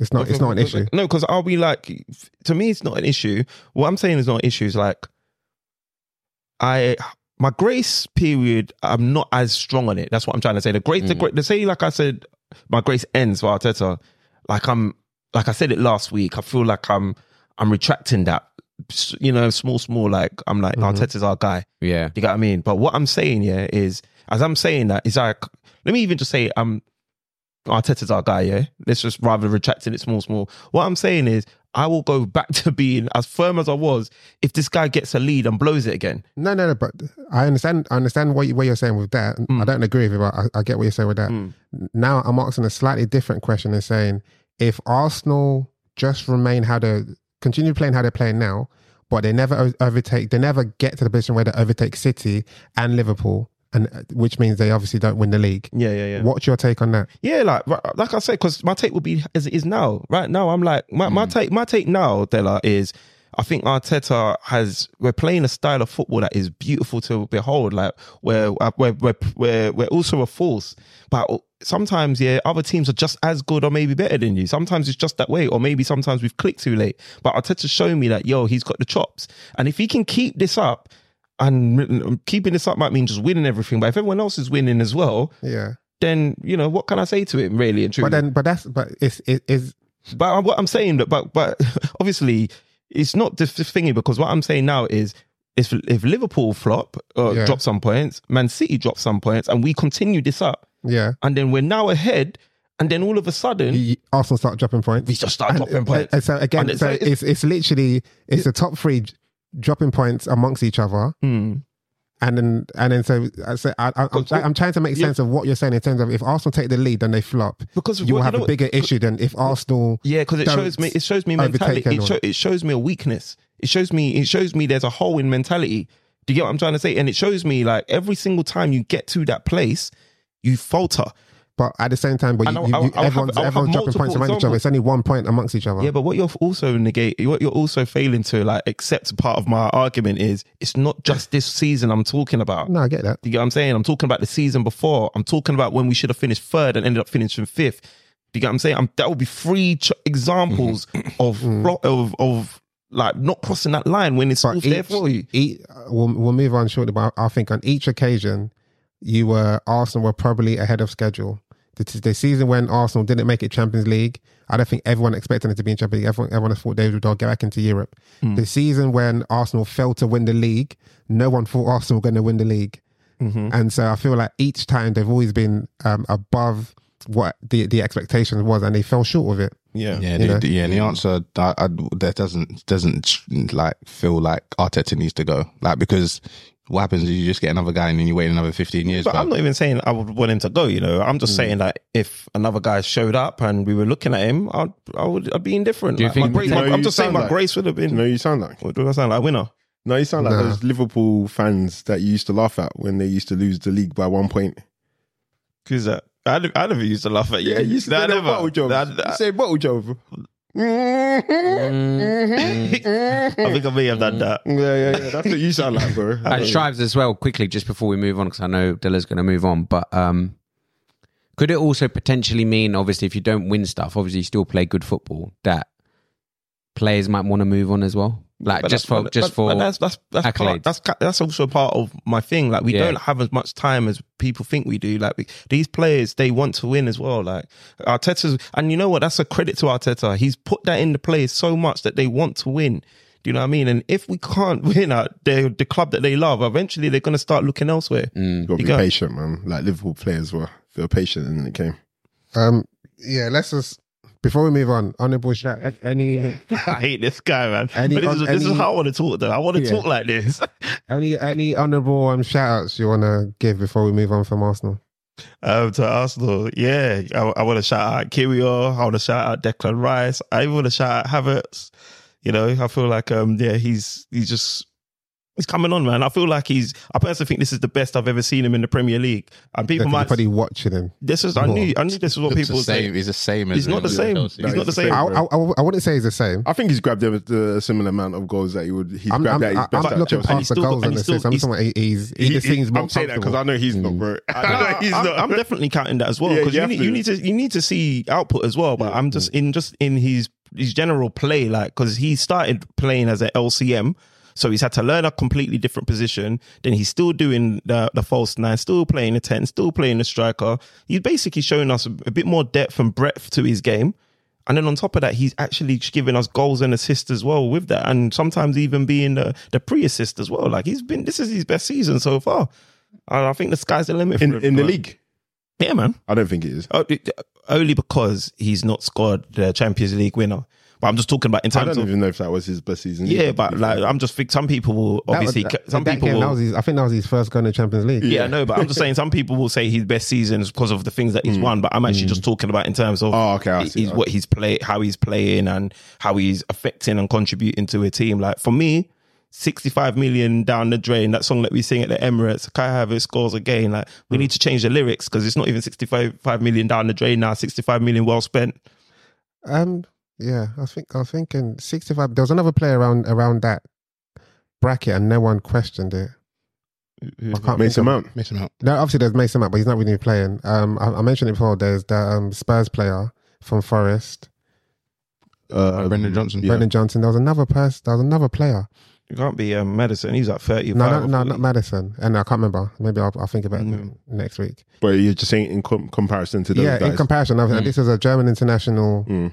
C: it's not. It's not an issue.
D: No, because I'll be like, to me, it's not an issue. What I'm saying is not an issue. Is like, I my grace period. I'm not as strong on it. That's what I'm trying to say. The grace, the
B: Mm.
D: grace. The say, like I said, my grace ends for Arteta. Like I'm, like I said it last week. I feel like I'm, I'm retracting that. You know, small, small. Like I'm like
B: Mm-hmm.
D: Arteta's our guy.
B: Yeah.
D: You got what I mean? But what I'm saying here is, as I'm saying that, it's like let me even just say um Arteta's our guy, yeah. Let's just rather retracting it small, small. What I'm saying is I will go back to being as firm as I was if this guy gets a lead and blows it again.
C: No, no, no. But I understand. I understand what, you, what you're saying with that.
D: Mm.
C: I don't agree with you, but I, I get what you're saying with that. Now I'm asking a slightly different question and saying if Arsenal just remain how they continue playing how they're playing now, but they never overtake, they never get to the position where they overtake City and Liverpool, and uh, which means they obviously don't win the league.
D: Yeah, yeah, yeah.
C: What's your take on that?
D: Yeah, like like I said, because my take would be as it is now. Right now, I'm like my, my take. My take now, Della, is I think Arteta has. We're playing a style of football that is beautiful to behold. Like we're uh, we're we're we're, we're also a force, but sometimes yeah, other teams are just as good or maybe better than you. Sometimes it's just that way, or maybe sometimes we've clicked too late. But Arteta's shown me that yo, he's got the chops, and if he can keep this up. And keeping this up might mean just winning everything, but if everyone else is winning as well,
C: Yeah,
D: then you know what can I say to him really and truly.
C: but then, but that's but it's it is
D: But what I'm saying, that, but but obviously, it's not the thingy because what I'm saying now is. If, if Liverpool flop or
C: Yeah.
D: drop some points, Man City drop some points, and we continue this up,
C: yeah.
D: and then we're now ahead, and then all of a sudden
C: Arsenal start dropping points.
D: we just start dropping points.
C: and so again,
D: And it's-
C: so
D: it's-
C: it's it's literally it's the top three dropping points amongst each other,
D: Hmm.
C: And then and then so I I, I, I'm, I'm trying to make
D: Yeah.
C: sense of what you're saying in terms of if Arsenal take the lead, then they flop.
D: Because
C: you will have
D: you know
C: a bigger issue than if Arsenal.
D: Yeah, because it shows me it shows me mentality. It, show, it shows me a weakness. It shows me it shows me there's a hole in mentality. Do you get what I'm trying to say? And it shows me like every single time you get to that place, you falter.
C: But at the same time, but
D: And
C: you, you, you, everyone's,
D: have
C: everyone's dropping points around each other. It's only one point amongst each other.
D: Yeah, but what you're also negate, what you're also failing to like accept part of my argument is it's not just this season I'm talking about.
C: no, I get that.
D: You get what I'm saying? I'm talking about the season before. I'm talking about when we should have finished third and ended up finishing fifth. Do you get what I'm saying? I'm, that would be three ch- examples mm-hmm. of, mm. flo- of of like not crossing that line when it's
C: But
D: all there for you.
C: each- we'll, we'll move on shortly, but I think on each occasion, you were Arsenal were probably ahead of schedule. The, the season when Arsenal didn't make it Champions League, I don't think everyone expected it to be in Champions League. Everyone, everyone thought they would get back into Europe. The season when Arsenal failed to win the league, no one thought Arsenal were going to win the league. And so I feel like each time they've always been um, above what the, the expectations was, and they fell short of it.
D: Yeah.
F: Yeah, the, the- yeah. And the answer I, I, that doesn't doesn't like feel like Arteta needs to go. Like because what happens is you just get another guy and then you wait another fifteen years.
D: But
F: bruv.
D: I'm not even saying I would want him to go. You know, I'm just mm. saying that if another guy showed up and we were looking at him, I'd I would I'd be indifferent.
B: Do you
D: Like,
B: think-
D: my grace,
E: You know
D: I'm
E: you
D: just saying
E: sound
D: my
E: like-
D: grace would have
E: Do you
D: been.
E: know who you sound like?
D: What do I sound like? Winner.
E: No, you sound like
C: Nah.
E: those Liverpool fans that you used to laugh at when they used to lose the league by one point.
D: Who's that? I, I never used to laugh at you.
E: Yeah, you used to
D: Nah,
E: say
D: never.
E: bottle joke.
D: Nah,
E: You
D: nah.
E: say bottle joke.
D: I think I may have done that.
E: Yeah, yeah, yeah. That's what you sound like, bro.
B: And Strives as well, quickly, just before we move on, because I know Dilla's going to move on. But um, could it also potentially mean, obviously, if you don't win stuff, obviously you still play good football, that players might want to move on as well? Like
D: But
B: just
D: that's-
B: for
D: but-
B: just for
D: but that's that's that's part, that's that's also part of my thing. Like we
B: Yeah.
D: don't have as much time as people think we do. Like we, these players, they want to win as well. Like Arteta's, and you know what? That's a credit to Arteta. He's put that in the players so much that they want to win. Do you know what I mean? And if we can't win at the the club that they love, eventually they're going to start looking elsewhere.
B: Mm.
E: Got to be
D: You got-
E: patient, man. Like Liverpool players were. They were patient in the game.
C: Um, yeah, let's just before we move on, honorable shout. Out any
D: I hate this guy, man.
C: Any-
D: but this, is, this is how I want to talk. Though I want to
C: Yeah.
D: talk like this.
C: any any honorable um shout outs you want to give before we move on from Arsenal?
D: Um, to Arsenal, yeah, I, I want to shout out Kiwior. I want to shout out Declan Rice. I even want to shout out Havertz. You know, I feel like um, yeah, he's he's just he's coming on, man. I feel like he's. I personally think this is the best I've ever seen him in the Premier League. And people
C: They're
D: might.
C: probably watching him.
D: This is I knew I knew this is what people say.
F: He's the same.
D: He's not the same. He's not the
E: the
D: same.
C: I,
E: bro.
C: I, I, I wouldn't say he's the same.
E: I think he's grabbed a, a similar amount of goals that he would. He's
C: I'm,
E: grabbed
C: I'm,
E: at his
C: I'm, I'm looking past the
D: still-
C: goals
D: and
C: and
D: he's
C: assists.
D: still-
C: I'm
D: he's-
C: talking about he's he,
E: He-
C: just
E: he-
C: more
E: I'm saying that because I know he's not, bro. I know he's
D: I'm,
E: not.
D: I'm definitely counting that as well because
E: you
D: you,
E: have
D: need,
E: to.
D: you need to you need to see output as well. But I'm just in just in his his general play, like because he started playing as an LCM, so he's had to learn a completely different position. Then he's still doing the the false nine, still playing the ten, still playing the striker. He's basically showing us a, a bit more depth and breadth to his game. And then on top of that, he's actually giving us goals and assists as well with that, and sometimes even being the, the pre-assist as well. Like he's been, this is his best season so far. I I think the sky's the limit for
E: in
D: him,
E: in the league.
D: Yeah, man.
E: I don't think it is.
D: Oh, Only because he's not scored the Champions League winner. But I'm just talking about in terms.
E: I don't
D: of
E: even know if that was his best season.
D: yeah. But like. I'm just think some people will
C: That was-
D: obviously
C: that-
D: some
C: that
D: people
C: game,
D: will.
C: that was his, I think that was his first goal in the Champions League.
D: yeah, I know, but I'm just saying some people will say his best season is because of the things that he's hmm. won. But I'm actually hmm. just talking about in terms of
E: Oh, okay, I see.
D: he's, what he's play, how he's playing, and how he's affecting and contributing to a team. Like for me, 65 million down the drain. That song that we sing at the Emirates, Kai Havertz scores again. Like we hmm. need to change the lyrics because it's not even 65 5 million down the drain now. 65 million well spent.
C: Um, yeah, I think I was thinking sixty-five. There was another player around around that bracket, and no one questioned it. I can't
E: Mason Mount.
F: Mason Mount.
C: No, obviously there's Mason Mount, but he's not really playing. Um, I, I mentioned it before. There's the um, Spurs player from Forest,
E: Uh,
F: Brennan Johnson.
E: Yeah.
C: Brennan Johnson. There was another person. There was another player.
D: You can't be um, Maddison. He's at 30.
C: No, no, no, not Maddison. And I can't remember. Maybe I'll, I'll think about it
D: Mm.
C: next week.
E: But you're just saying in com- comparison to the
C: yeah,
E: guys.
C: in comparison, obviously, this is a German international.
E: Mm.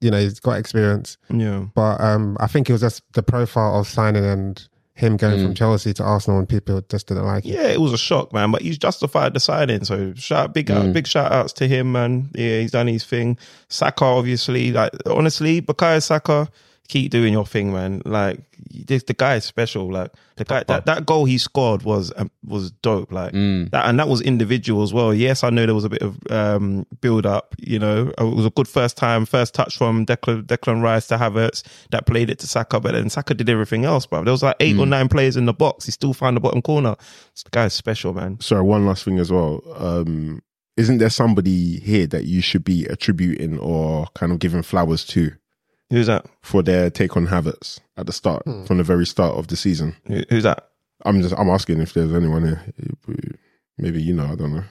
C: You know, he's got experience,
D: Yeah.
C: but um, I think it was just the profile of signing and him going from Chelsea to Arsenal, and people just didn't like it.
D: Yeah, it was a shock, man. But he's justified the signing. So shout big out, big shout outs to him, man. Yeah, he's done his thing. Saka, obviously, like honestly, Bukayo Saka, keep doing your thing, man. Like this, the guy is special. Like the guy, that, that goal he scored was um, was dope. Like that, and that was individual as well. Yes, I know there was a bit of um, build up. You know, it was a good first time, first touch from Declan, Declan Rice to Havertz that played it to Saka, but then Saka did everything else, bro. There was like eight or nine players in the box. He still found the bottom corner. This guy's special, man.
E: Sorry, one last thing as well. Um, isn't there somebody here that you should be attributing or kind of giving flowers to
D: Who's that?
E: for their take on Havertz at the start, hmm. from the very start of the season?
D: Who- Who's that?
E: I'm just I'm asking if there's anyone here. Maybe you know, I don't know.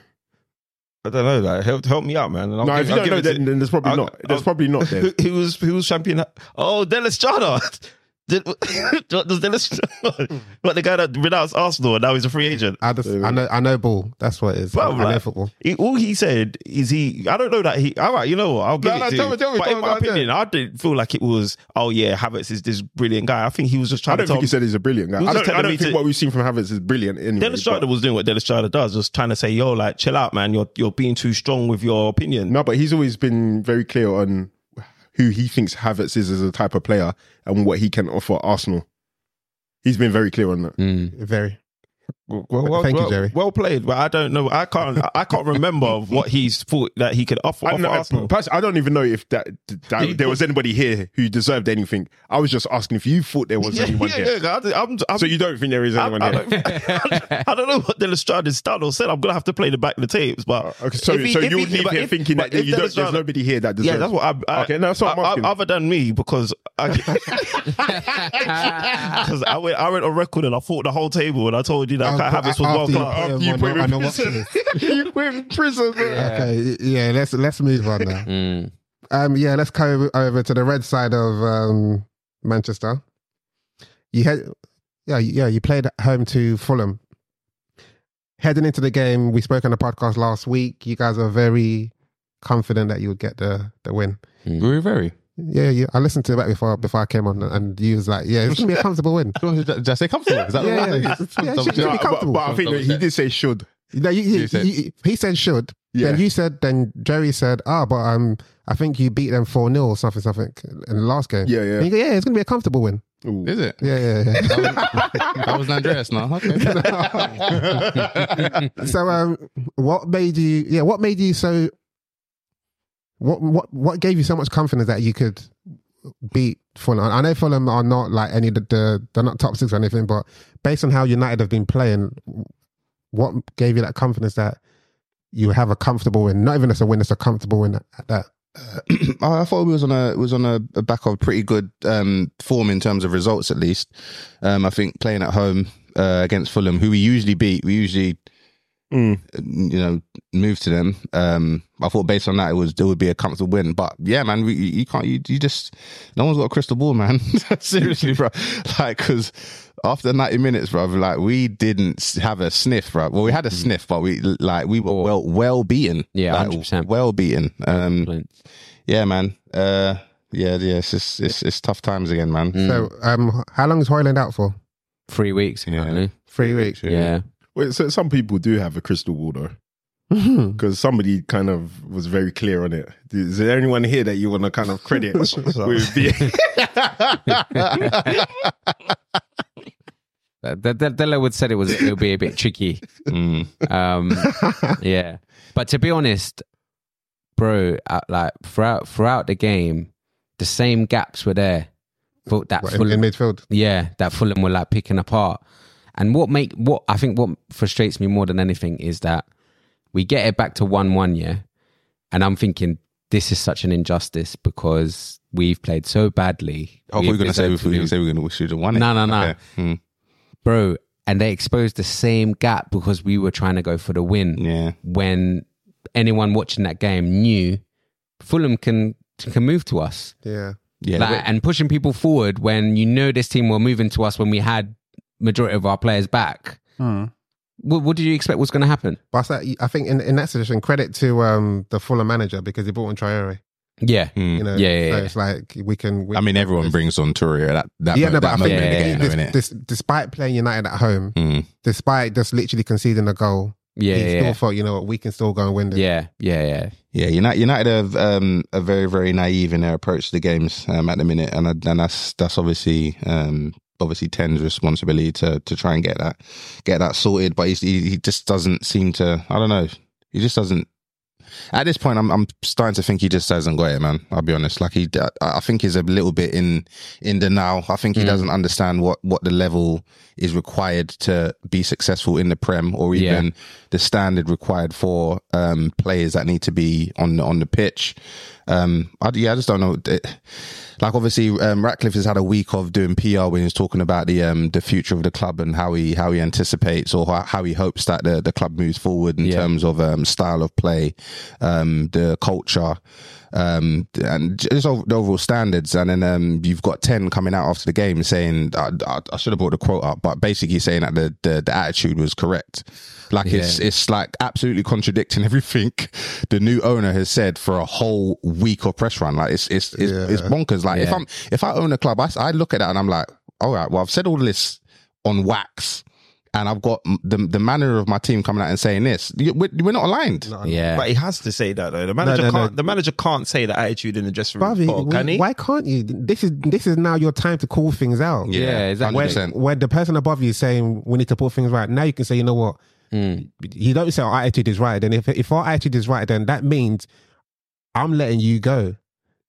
D: I don't know. Like, help, help me out, man. And I'll
E: no,
D: give-
E: if you
D: I'll
E: don't
D: give
E: know,
D: it to-
E: then, then there's probably
D: I'll-
E: not. There's
D: I'll-
E: probably not there.
D: Who, who was who was champion? Oh, Dennis Strada. Did, does Dennis what the guy that renounced Arsenal and now he's a free agent?
C: I just, I know, I know ball. That's what it is.
D: Bro,
C: I, I know football.
D: He, all he said is he. I don't know that he. All right, you know what? I'll give
E: No,
D: it
E: no,
D: to
E: tell
D: you.
E: me, tell me,
D: but
E: tell
D: in my opinion, I didn't feel like it was. Oh yeah, Havertz is this brilliant guy. I think he was just trying I
E: don't
D: to tell.
E: think he said he's a brilliant guy. I don't, I don't think
D: to-
E: what we've seen from Havertz is brilliant. Anyway,
D: Dennis
E: but-
D: was doing what Dennis Strada does, just trying to say, "Yo, like, chill out, man. You're you're being too strong with your opinion."
E: No, but he's always been very clear on who he thinks Havertz is as a type of player and what he can offer Arsenal. He's been very clear on that. Hmm.
C: Very.
D: Well, well,
C: Thank you,
D: well-
C: Jerry.
D: Well played, but I don't know. I can't. I can't remember what he's thought that he could offer,
E: I,
D: offer
E: don't know,
D: Arsenal.
E: pers- I don't even know if that, that
D: He-
E: there was anybody here who deserved anything. I was just asking if you thought there was
D: Yeah,
E: anyone
D: yeah,
E: here.
D: yeah, I, I'm, I'm,
E: So you don't think there is
D: I,
E: anyone
D: I
E: here?
D: don't, I don't know what Dennis Strada's done or said. I'm gonna have to play the back of the tapes, but
E: Uh, Okay, so
D: he-
E: so you
D: he-
E: leave here
D: if-
E: thinking that you don't,
D: Dennis
E: there's nobody here that deserves.
D: Yeah, that's what I'm. I,
E: Okay, no, that's what I'm
D: I- I- Other than me, because I, because I went, I went on record and I fought the whole table and I told you that Kai Havertz was world class.
E: After you put him
C: I
E: in
C: know what
E: prison. you put him in prison.
C: Okay, yeah, let's let's move on now.
B: Mm.
C: Um, yeah, let's go over, over to the red side of um, Manchester. You had, yeah, yeah, you played at home to Fulham. Heading into the game, we spoke on the podcast last week. You guys are very confident that you would get the the win.
F: Very, very.
C: Yeah, yeah. I listened to it back before before I came on, and you was like, "Yeah, it's gonna be a comfortable win."
F: Did I say comfortable? Is that
C: Yeah,
F: what
C: yeah,
F: I said?
C: yeah, it should be
F: check.
E: No, but,
C: comfortable.
E: but I think that he did say should.
C: No, you, you,
F: You said-
C: you- he said should. Then
E: Yeah.
C: you said. Then Jerry said, "Ah, but um, I think you beat them four 0 or something, something in the last game."
E: Yeah, yeah.
C: Go, yeah, it's gonna be a comfortable win.
E: Ooh.
F: Is it?
C: Yeah, yeah, yeah.
F: That was Andreas now. Okay.
C: so um what made you yeah what made you so what what what gave you so much confidence that you could beat Fulham? I know Fulham are not like any the, the they're not top six or anything but based on how United have been playing what gave you that confidence that you have a comfortable win? Not even as a win it's a comfortable win at, at that.
F: I I thought we was on a was on a, a back of pretty good um, form in terms of results. At least, um, I think playing at home uh, against Fulham, who we usually beat, we usually
E: Mm.
F: you know move to them. Um, I thought based on that, it was it would be a comfortable win. But yeah, man, we, you you can't you, you just no one's got a crystal ball, man. Seriously, bro. Like because after 90 minutes, bro, like we didn't have a sniff, bro. Well, we had a sniff, but we like we were well well beaten.
B: Yeah,
F: Like,
B: 100%.
F: well beaten. Um, yeah, man. Uh, yeah, yeah. It's just, it's it's tough times again, man.
C: so um how long is Hojlund out for
B: Three weeks apparently.
C: three weeks
B: Yeah.
E: Wait, so some people do have a crystal ball though, because somebody kind of was very clear on it. Is there anyone here that you want to kind of credit with the?
B: The, the, Della would said it was it would be a bit tricky.
F: Mm.
B: Um, yeah, but to be honest, bro, uh, like throughout throughout the game, the same gaps were there. For that
C: What, in,
B: Fulham,
C: in midfield.
B: yeah, that Fulham were like picking apart. And what make what I think what frustrates me more than anything is that we get it back to one one, year, and I'm thinking this is such an injustice because we've played so badly.
F: Oh, we were
B: We've
F: going to say we
B: deserved
F: were
B: to
F: going to say we were going to we should have won it.
B: No, no, no.
F: Okay. Mm.
B: bro, and they exposed the same gap because we were trying to go for the win.
F: Yeah.
B: When anyone watching that game knew Fulham can can move to us,
C: Yeah.
F: Yeah.
B: like, and pushing people forward when you know this team were moving to us when we had majority of our players back.
G: Hmm.
B: What, what did you expect was going to happen?
C: But I I think in, in that situation, credit to um, the Fulham manager because he brought in Traore.
B: Yeah,
F: Mm.
C: You know,
B: Yeah, yeah,
C: so
B: yeah.
C: it's like we can. We,
F: I mean, everyone brings on Touria. That that
C: yeah,
F: mo-
C: no, but
F: that
C: I think
F: moment
B: yeah,
F: in the
B: yeah,
F: game,
C: this,
F: though, innit?
C: this, despite playing United at home,
F: Mm.
C: despite just literally conceding a goal,
B: yeah,
C: he
B: yeah,
C: still thought, you know what, we can still go and win this.
B: yeah, yeah, yeah.
F: Yeah, United, United are, um, are very, very naive in their approach to the games um, at the minute, and and that's that's obviously um, obviously Ten's responsibility to to try and get that get that sorted. But he's, he he just doesn't seem to. I don't know. He just doesn't. At this point, I'm I'm starting to think he just hasn't got it, man. I'll be honest. Like he, I think he's a little bit in in denial. I think he
B: Mm.
F: doesn't understand what what the level is required to be successful in the Prem, or
B: Yeah.
F: even the standard required for um, players that need to be on the, on the pitch. Um, I, yeah, I just don't know. Like obviously, um, Ratcliffe has had a week of doing PR when he's talking about the um, the future of the club and how he how he anticipates or how, how he hopes that the, the club moves forward in
B: Yeah.
F: terms of um, style of play, um, the culture, um, and just over, the overall standards. And then um, you've got ten coming out after the game saying I, I, I should have brought the quote up, but basically saying that the the, the attitude was correct. Like it's
B: Yeah.
F: it's like absolutely contradicting everything the new owner has said for a whole week of press run. Like it's it's it's,
C: Yeah.
F: it's bonkers. Like if I'm if I own a club, I, I look at that and I'm like, all right, well I've said all this on wax. And I've got the the manner of my team coming out and saying this. We're, we're not aligned.
C: No,
B: Yeah.
D: But he has to say that though. The manager
C: no, no.
D: can't. The manager can't say the attitude in the dressing room.
C: Bobby,
D: spot, can he?
C: why can't you? This is this is now your time to call things out.
B: Yeah, exactly.
C: When,
F: 100%.
C: the person above you is saying we need to put things right, now you can say, you know what?
B: Mm.
C: You don't say our attitude is right. Then if if our attitude is right, then that means I'm letting you go.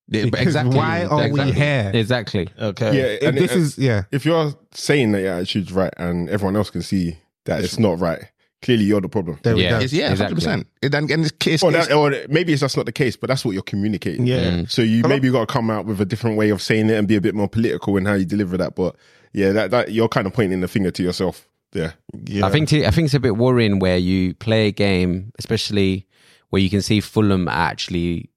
F: Yeah,
C: Because
F: exactly.
C: Why are we
F: Exactly.
C: here?
B: Exactly.
D: Okay.
E: Yeah,
C: If
E: and
C: this
E: it-
C: is yeah.
E: if you're saying that your attitude's right and everyone else can see that it's not right, clearly you're the problem.
C: There
B: Yeah.
F: It's, yeah,
B: Exactly.
F: hundred percent. And, and it's, it's,
E: Or, that, or maybe it's just not the case, but that's what you're communicating.
D: Yeah.
B: Mm.
E: So you maybe got to come out with a different way of saying it and be a bit more political in how you deliver that. But yeah, that, that you're kind of pointing the finger to yourself. Yeah.
D: Yeah.
B: I think t- I think it's a bit worrying where you play a game, especially where you can see Fulham actually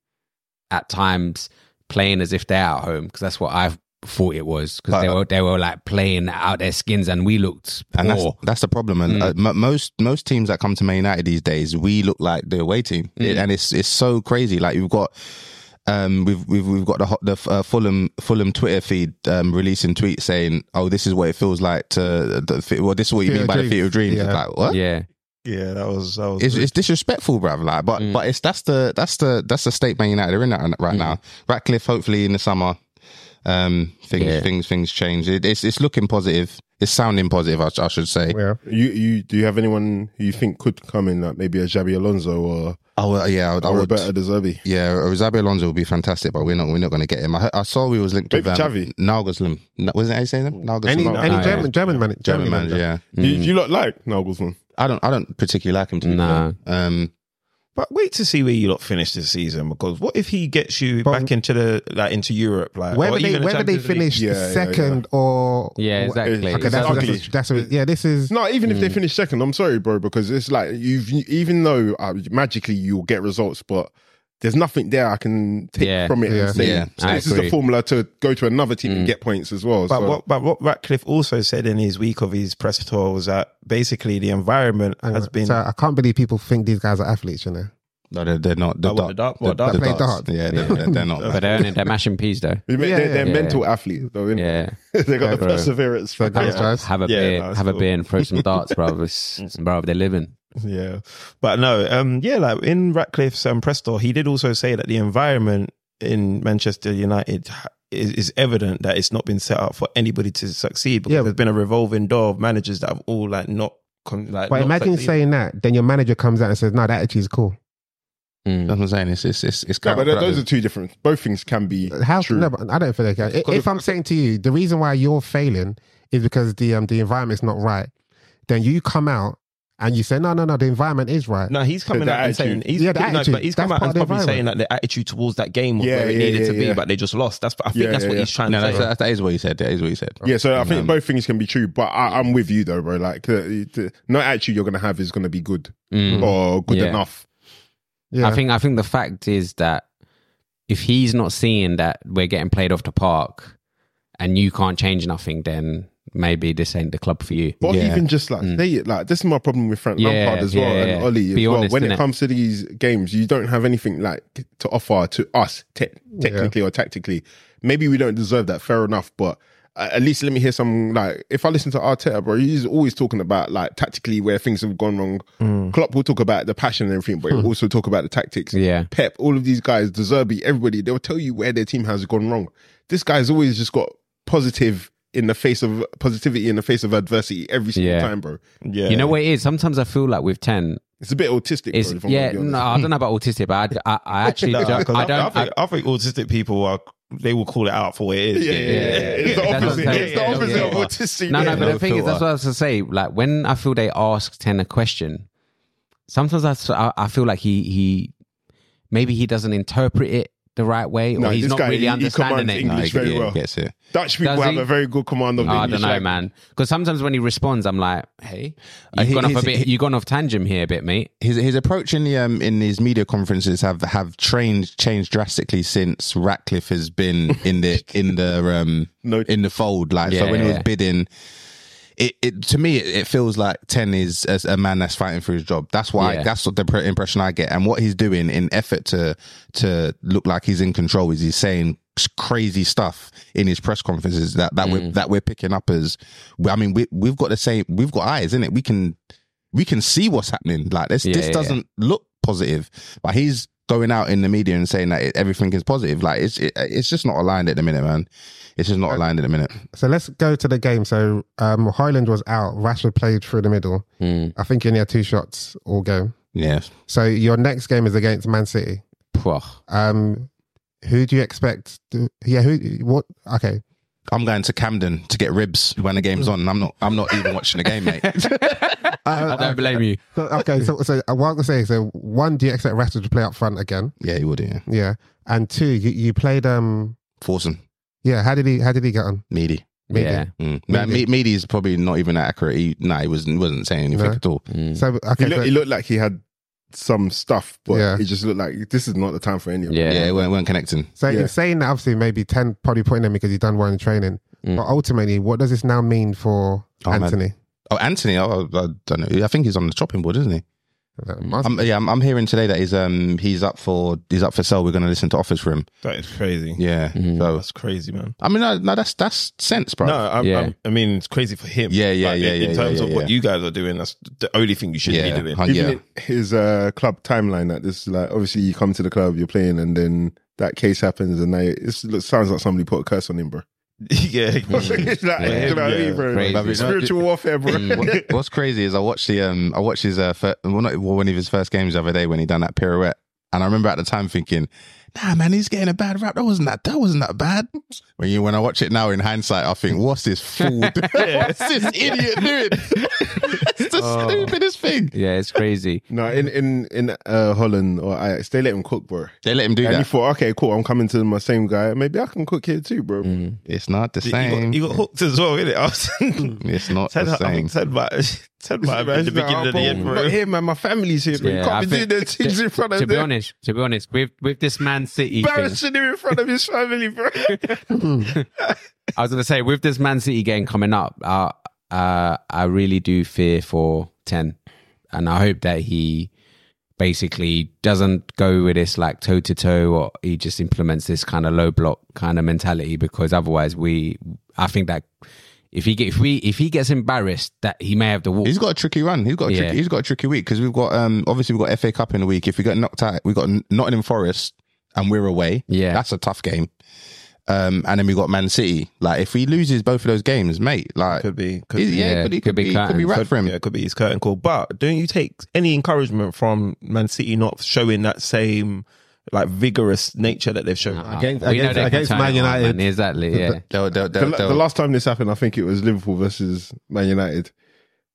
B: at times playing as if they're at home because that's what I thought it was because they were they were like playing out their skins and we looked
F: and that's that's the problem. And uh, m- most most teams that come to Man United these days, we look like the away team, It- and it's it's so crazy. Like you've got. Um, we've we've we've got the hot- the uh, Fulham Fulham Twitter feed um, releasing tweets saying, "Oh, this is what it feels like to the, well, this is what you
C: Theatre
F: mean by the
C: of
F: theatre of dreams."
C: dreams.
F: It's
C: Yeah.
F: like what?
B: yeah,
D: yeah, that was that was.
F: It's, it's disrespectful, bruv. Like, but
B: Mm.
F: but it's that's the that's the that's the state Man United are in that right now. Ratcliffe, hopefully in the summer, um, things
B: Yeah.
F: things things change. It, it's it's looking positive. It's sounding positive. I, I should say.
C: Yeah.
E: You you do you have anyone you think could come in, like maybe a Xabi Alonso or,
F: Oh yeah, I would. I would
E: Roberto De Zerbi?
F: yeah, Rosario Alonso would be fantastic, but we're not we're not going to get him. I, I saw we was linked
E: Maybe
F: with um,
E: Xavi.
F: Nagelsmann. No, wasn't it how you say them? Nagelsmann.
C: Any
F: No,
C: any
B: no,
C: German German man,
F: German manager. Yeah,
E: Do, you, do you lot like Nagelsmann?
F: I don't I don't particularly like him to be
B: No.
F: fair. Um,
D: But wait to see where you lot finish this season because what if he gets you
C: But-
D: back into the like into Europe like or
C: Whether they
D: even the
C: whether they
D: Champions League?
C: finish
E: Yeah, yeah,
C: second or
B: yeah, exactly.
C: Okay, that's, yeah. This is
E: No, even
C: Mm.
E: if they finish second, I'm sorry, bro, because it's like you've even though uh, magically you'll get results, but there's nothing there I can take
B: Yeah.
E: from it
C: Yeah.
E: and say
F: Yeah,
E: so
B: I
E: this is
B: agree.
E: a formula to go to another team
C: Mm.
E: and get points as well.
D: But
E: so.
D: what but what Ratcliffe also said in his week of his press tour was that basically the environment has been
C: So I can't believe people think these guys are athletes. You know,
F: No, they're, they're not. The
D: Oh, what, the dart- what,
F: the-
D: dart-
F: the
C: Play
F: darts.
C: darts.
F: Yeah, they're, they're, they're not.
B: But they're only they're mashing peas though.
E: They're,
C: Yeah,
E: they're, they're
C: yeah.
E: mental athletes, though. innit?
B: Yeah.
E: they got the
B: Bro.
E: perseverance.
C: So guys,
E: Yeah.
B: Have a
D: Yeah,
B: beer,
D: no, it's
B: have a beer, and throw some darts, bro. It's, bro, they're living.
D: Yeah, but no, um, yeah, like in Ratcliffe's um, press tour, he did also say that the environment in Manchester United is, is evident that it's not been set up for anybody to succeed because
C: Yeah.
D: there's been a revolving door of managers that have all like not con- like.
C: But
D: not
C: imagine
D: succeeded.
C: saying that, then your manager comes out and says, "No, that actually is cool."
B: Mm.
F: That's what I'm saying. It's it's it's, it's
E: No, but those are two different. Both things can be
C: How?
E: true.
C: No, but I don't feel like that.
E: Because
C: If I'm saying to you, the reason why you're failing is because the um the environment's not right, then you come out and you say, "No, no, no, the environment is right."
D: No, he's coming
E: the
D: out and saying
E: attitude.
D: he's,
C: Yeah, the
D: no, but he's
C: That's
D: come out and probably saying that the attitude towards that game was
E: Yeah,
D: where it
E: yeah,
D: needed
E: yeah,
D: to be, but they just lost. That's I think
E: Yeah,
D: that's
E: yeah,
D: what
E: yeah.
D: he's trying
F: No,
D: to
F: that's,
D: say.
F: that, that is what he said. That is what he said.
E: Yeah, so I think
F: Um,
E: both things can be true, but I, I'm with you though, bro. Like the, the no attitude you're gonna have is gonna be good
B: Mm.
E: or good enough.
C: Yeah.
B: I think I think the fact is that if he's not seeing that we're getting played off the park and you can't change nothing, then maybe this ain't the club for you.
E: Or
F: Yeah.
E: even just like say it like this is my problem with Frank
B: Yeah,
E: Lampard as well
B: yeah,
E: and
B: yeah.
E: Ollie as
B: Be
E: well. when it
B: innit?
E: comes to these games, you don't have anything like to offer to us te- technically or tactically. Maybe we don't deserve that. Fair enough, but uh, at least let me hear some like if I listen to Arteta, bro, he's always talking about like tactically where things have gone wrong.
B: Mm.
E: Klopp will talk about the passion and everything, but he'll also talk about the tactics.
B: Yeah.
E: Pep, all of these guys, De Zerbi, everybody, they'll tell you where their team has gone wrong. This guy's always just got positive in the face of positivity in the face of adversity every single
B: Yeah.
E: time, bro.
D: Yeah,
B: You know what it is? Sometimes I feel like with ten,
E: It's a bit autistic.
B: it's
E: bro,
B: yeah. No. I don't know about autistic, but I, I, I actually
D: No,
B: don't, I
D: I,
B: don't.
D: I, think, I think autistic people are they will call it out for what it is.
E: Yeah, yeah, yeah. It's the
B: That's what I'm
E: opposite.
B: saying.
E: It's the opposite of autistic.
B: No, no,
E: yeah.
B: but the thing is, that's what I was to say. Like when I feel they ask ten a question, sometimes I, I feel like he he maybe he doesn't interpret it the right way, or
E: No,
B: he's not
E: guy,
B: really
E: he- he
B: understanding
E: commands
B: it.
E: English
F: he,
E: very
F: yeah,
E: well.
F: gets it.
E: Dutch people
B: Does
E: have
B: he?
E: a very good command of
B: Oh,
E: the
B: I don't know,
E: language.
B: man. Because sometimes when he responds, I'm like, "Hey,
F: Uh,
B: you've
F: he-
B: gone off a bit.
F: he-
B: You've gone off tangent here a bit, mate."
F: His his approach in the um in his media conferences have have changed changed drastically since Ratcliffe has been in the in the um
E: No.
F: in the fold. Like so
B: Yeah,
F: when he was bidding, it, it to me it, it feels like ten is as a man that's fighting for his job. That's why
B: Yeah.
F: that's what the impression I get. And what he's doing in effort to to look like he's in control is he's saying crazy stuff in his press conferences that that
B: Mm.
F: we're that we're picking up as. I mean, we we've got the same. We've got eyes, in it. We can we can see what's happening. Like this
B: Yeah,
F: this
B: yeah,
F: doesn't look positive, but he's going out in the media and saying that it, everything is positive. Like it's it, it's just not aligned at the minute, man. It's just not aligned at the minute.
C: So let's go to the game. So um, Hojlund was out. Rashford played through the middle.
B: Mm.
C: I think he only had two shots all game.
F: Yeah.
C: So your next game is against Man City.
B: Pwah.
C: Um, who do you expect? To, yeah, who? What? Okay,
F: I'm going to Camden to get ribs when the game's on. I'm not. I'm not even watching the game, mate.
B: I don't blame you.
C: So, okay, so so uh, what I'm gonna say so one, do you expect Rashford to play up front again?
F: yeah, he would. Yeah,
C: Yeah, and two, you, you played um,
F: Forson,
C: yeah. How did he? How did he get on?
F: Meaty.
C: Meaty.
B: Yeah.
F: Mm. Man, Me- Meaty is probably not even that accurate. He, nah, he wasn't. Wasn't saying anything
C: No.
F: at all.
B: Mm.
C: So
E: He,
C: okay,
E: looked,
C: so,
E: he looked like he had some stuff, but
C: Yeah.
E: he just looked like this is not the time for any of it.
B: Yeah.
F: Yeah, we weren't, weren't connecting.
C: so
E: yeah.
C: in saying that, obviously, maybe ten probably putting him because he's done well in training.
B: Mm.
C: But ultimately, what does this now mean for
F: Oh, man.
C: Antony?
F: Oh, Antony. Oh, I don't know. I think he's on the chopping board, isn't he?
C: Must-
F: I'm, yeah, I'm, I'm hearing today that he's um he's up for he's up for sale. We're going to listen to offers for him.
D: That is crazy.
F: Yeah.
B: Mhm.
F: So
D: That's crazy, man.
F: I mean, no, no, that's that's sense, bro.
D: No, I,
B: Yeah.
D: I, I mean it's crazy for him.
F: Yeah, yeah,
D: Like,
F: yeah,
D: In,
F: yeah,
D: in terms
F: yeah,
D: of
F: yeah,
D: what you guys are doing, that's the only thing you should
F: yeah,
D: be doing.
F: hun-
E: Even
F: yeah.
E: his uh, club timeline, that this like obviously you come to the club, you're playing, and then that case happens, and now it it sounds like somebody put a curse on him, bro.
D: yeah,
E: it's like,
B: Yeah.
E: you know what bro?
B: Crazy.
E: Spiritual warfare, bro.
F: Mm, what- what's crazy is I watched the um I watched his uh fir- well not well, one of his first games the other day when he done that pirouette and I remember at the time thinking nah man he's getting a bad rap that wasn't that that wasn't that bad when you when I watch it now in hindsight I think what's this fool what's this idiot doing it's the
B: Oh.
F: stupidest thing
B: Yeah, it's crazy.
E: no, in in in uh, Holland or Ajax, they let him cook, bro.
F: they let him do
E: and you thought, okay, cool, I'm coming to my same guy. Maybe I can cook here too, bro.
B: Mm.
F: it's not the
D: you
F: same
D: got, you got hooked as well, innit? I was,
F: it's not
D: Ted,
F: the
D: I
F: same
D: think Ted might, Ted might have been the beginning of the
E: bro,
D: end,
E: I'm
D: bro.
E: Not here, man. My family's here, bro.
B: Yeah,
E: can't
B: I
E: be
B: think-
E: doing the things in front of
B: to be
E: them.
B: honest, to be honest, with with this Man City thing,
E: Embarrassing him in front of his family, bro.
B: I was going to say with this Man City game coming up, uh, uh, I really do fear for ten, and I hope that he basically doesn't go with this like toe to toe, or he just implements this kind of low block kind of mentality. Because otherwise, we, I think that if he get, if we if he gets embarrassed, that he may have to walk.
F: He's got a tricky run. He's got a
B: Yeah.
F: tricky, he's got a tricky week because we've got um obviously we've got FA Cup in a week. If we get knocked out, we've got Nottingham Forest and we're away.
B: Yeah.
F: that's a tough game. Um, and then we got Man City. Like if he loses both of those games, mate, like
D: Could be. Could
F: he's-
D: be.
F: yeah,
B: Yeah,
F: could, he
B: could
F: could
B: be
F: be could be right for him.
D: Yeah, could be his curtain call. But don't you take any encouragement from Man City not showing that same like vigorous nature that they've shown?
C: Against- against- against Man United.
B: man. exactly. Yeah,
F: They'll, they'll,
E: The,
F: they'll,
E: the
F: they'll-
E: last time this happened, I think it was Liverpool versus Man United,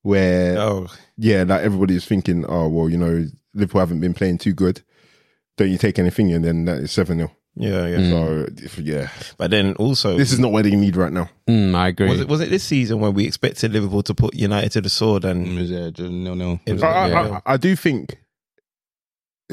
E: where
D: Oh,
E: yeah, like everybody's thinking, oh well, you know, Liverpool haven't been playing too good. Don't you take anything, and then that is seven 0
D: yeah, yeah.
B: Mm.
E: So if- yeah,
D: But then also,
E: this is not what they need right now.
B: Mm, I agree.
D: was it was it this season when we expected Liverpool to put United to the sword and
F: Mm, yeah, just nil nil.
D: It was-
E: I, I-
D: Yeah.
E: I, I do think.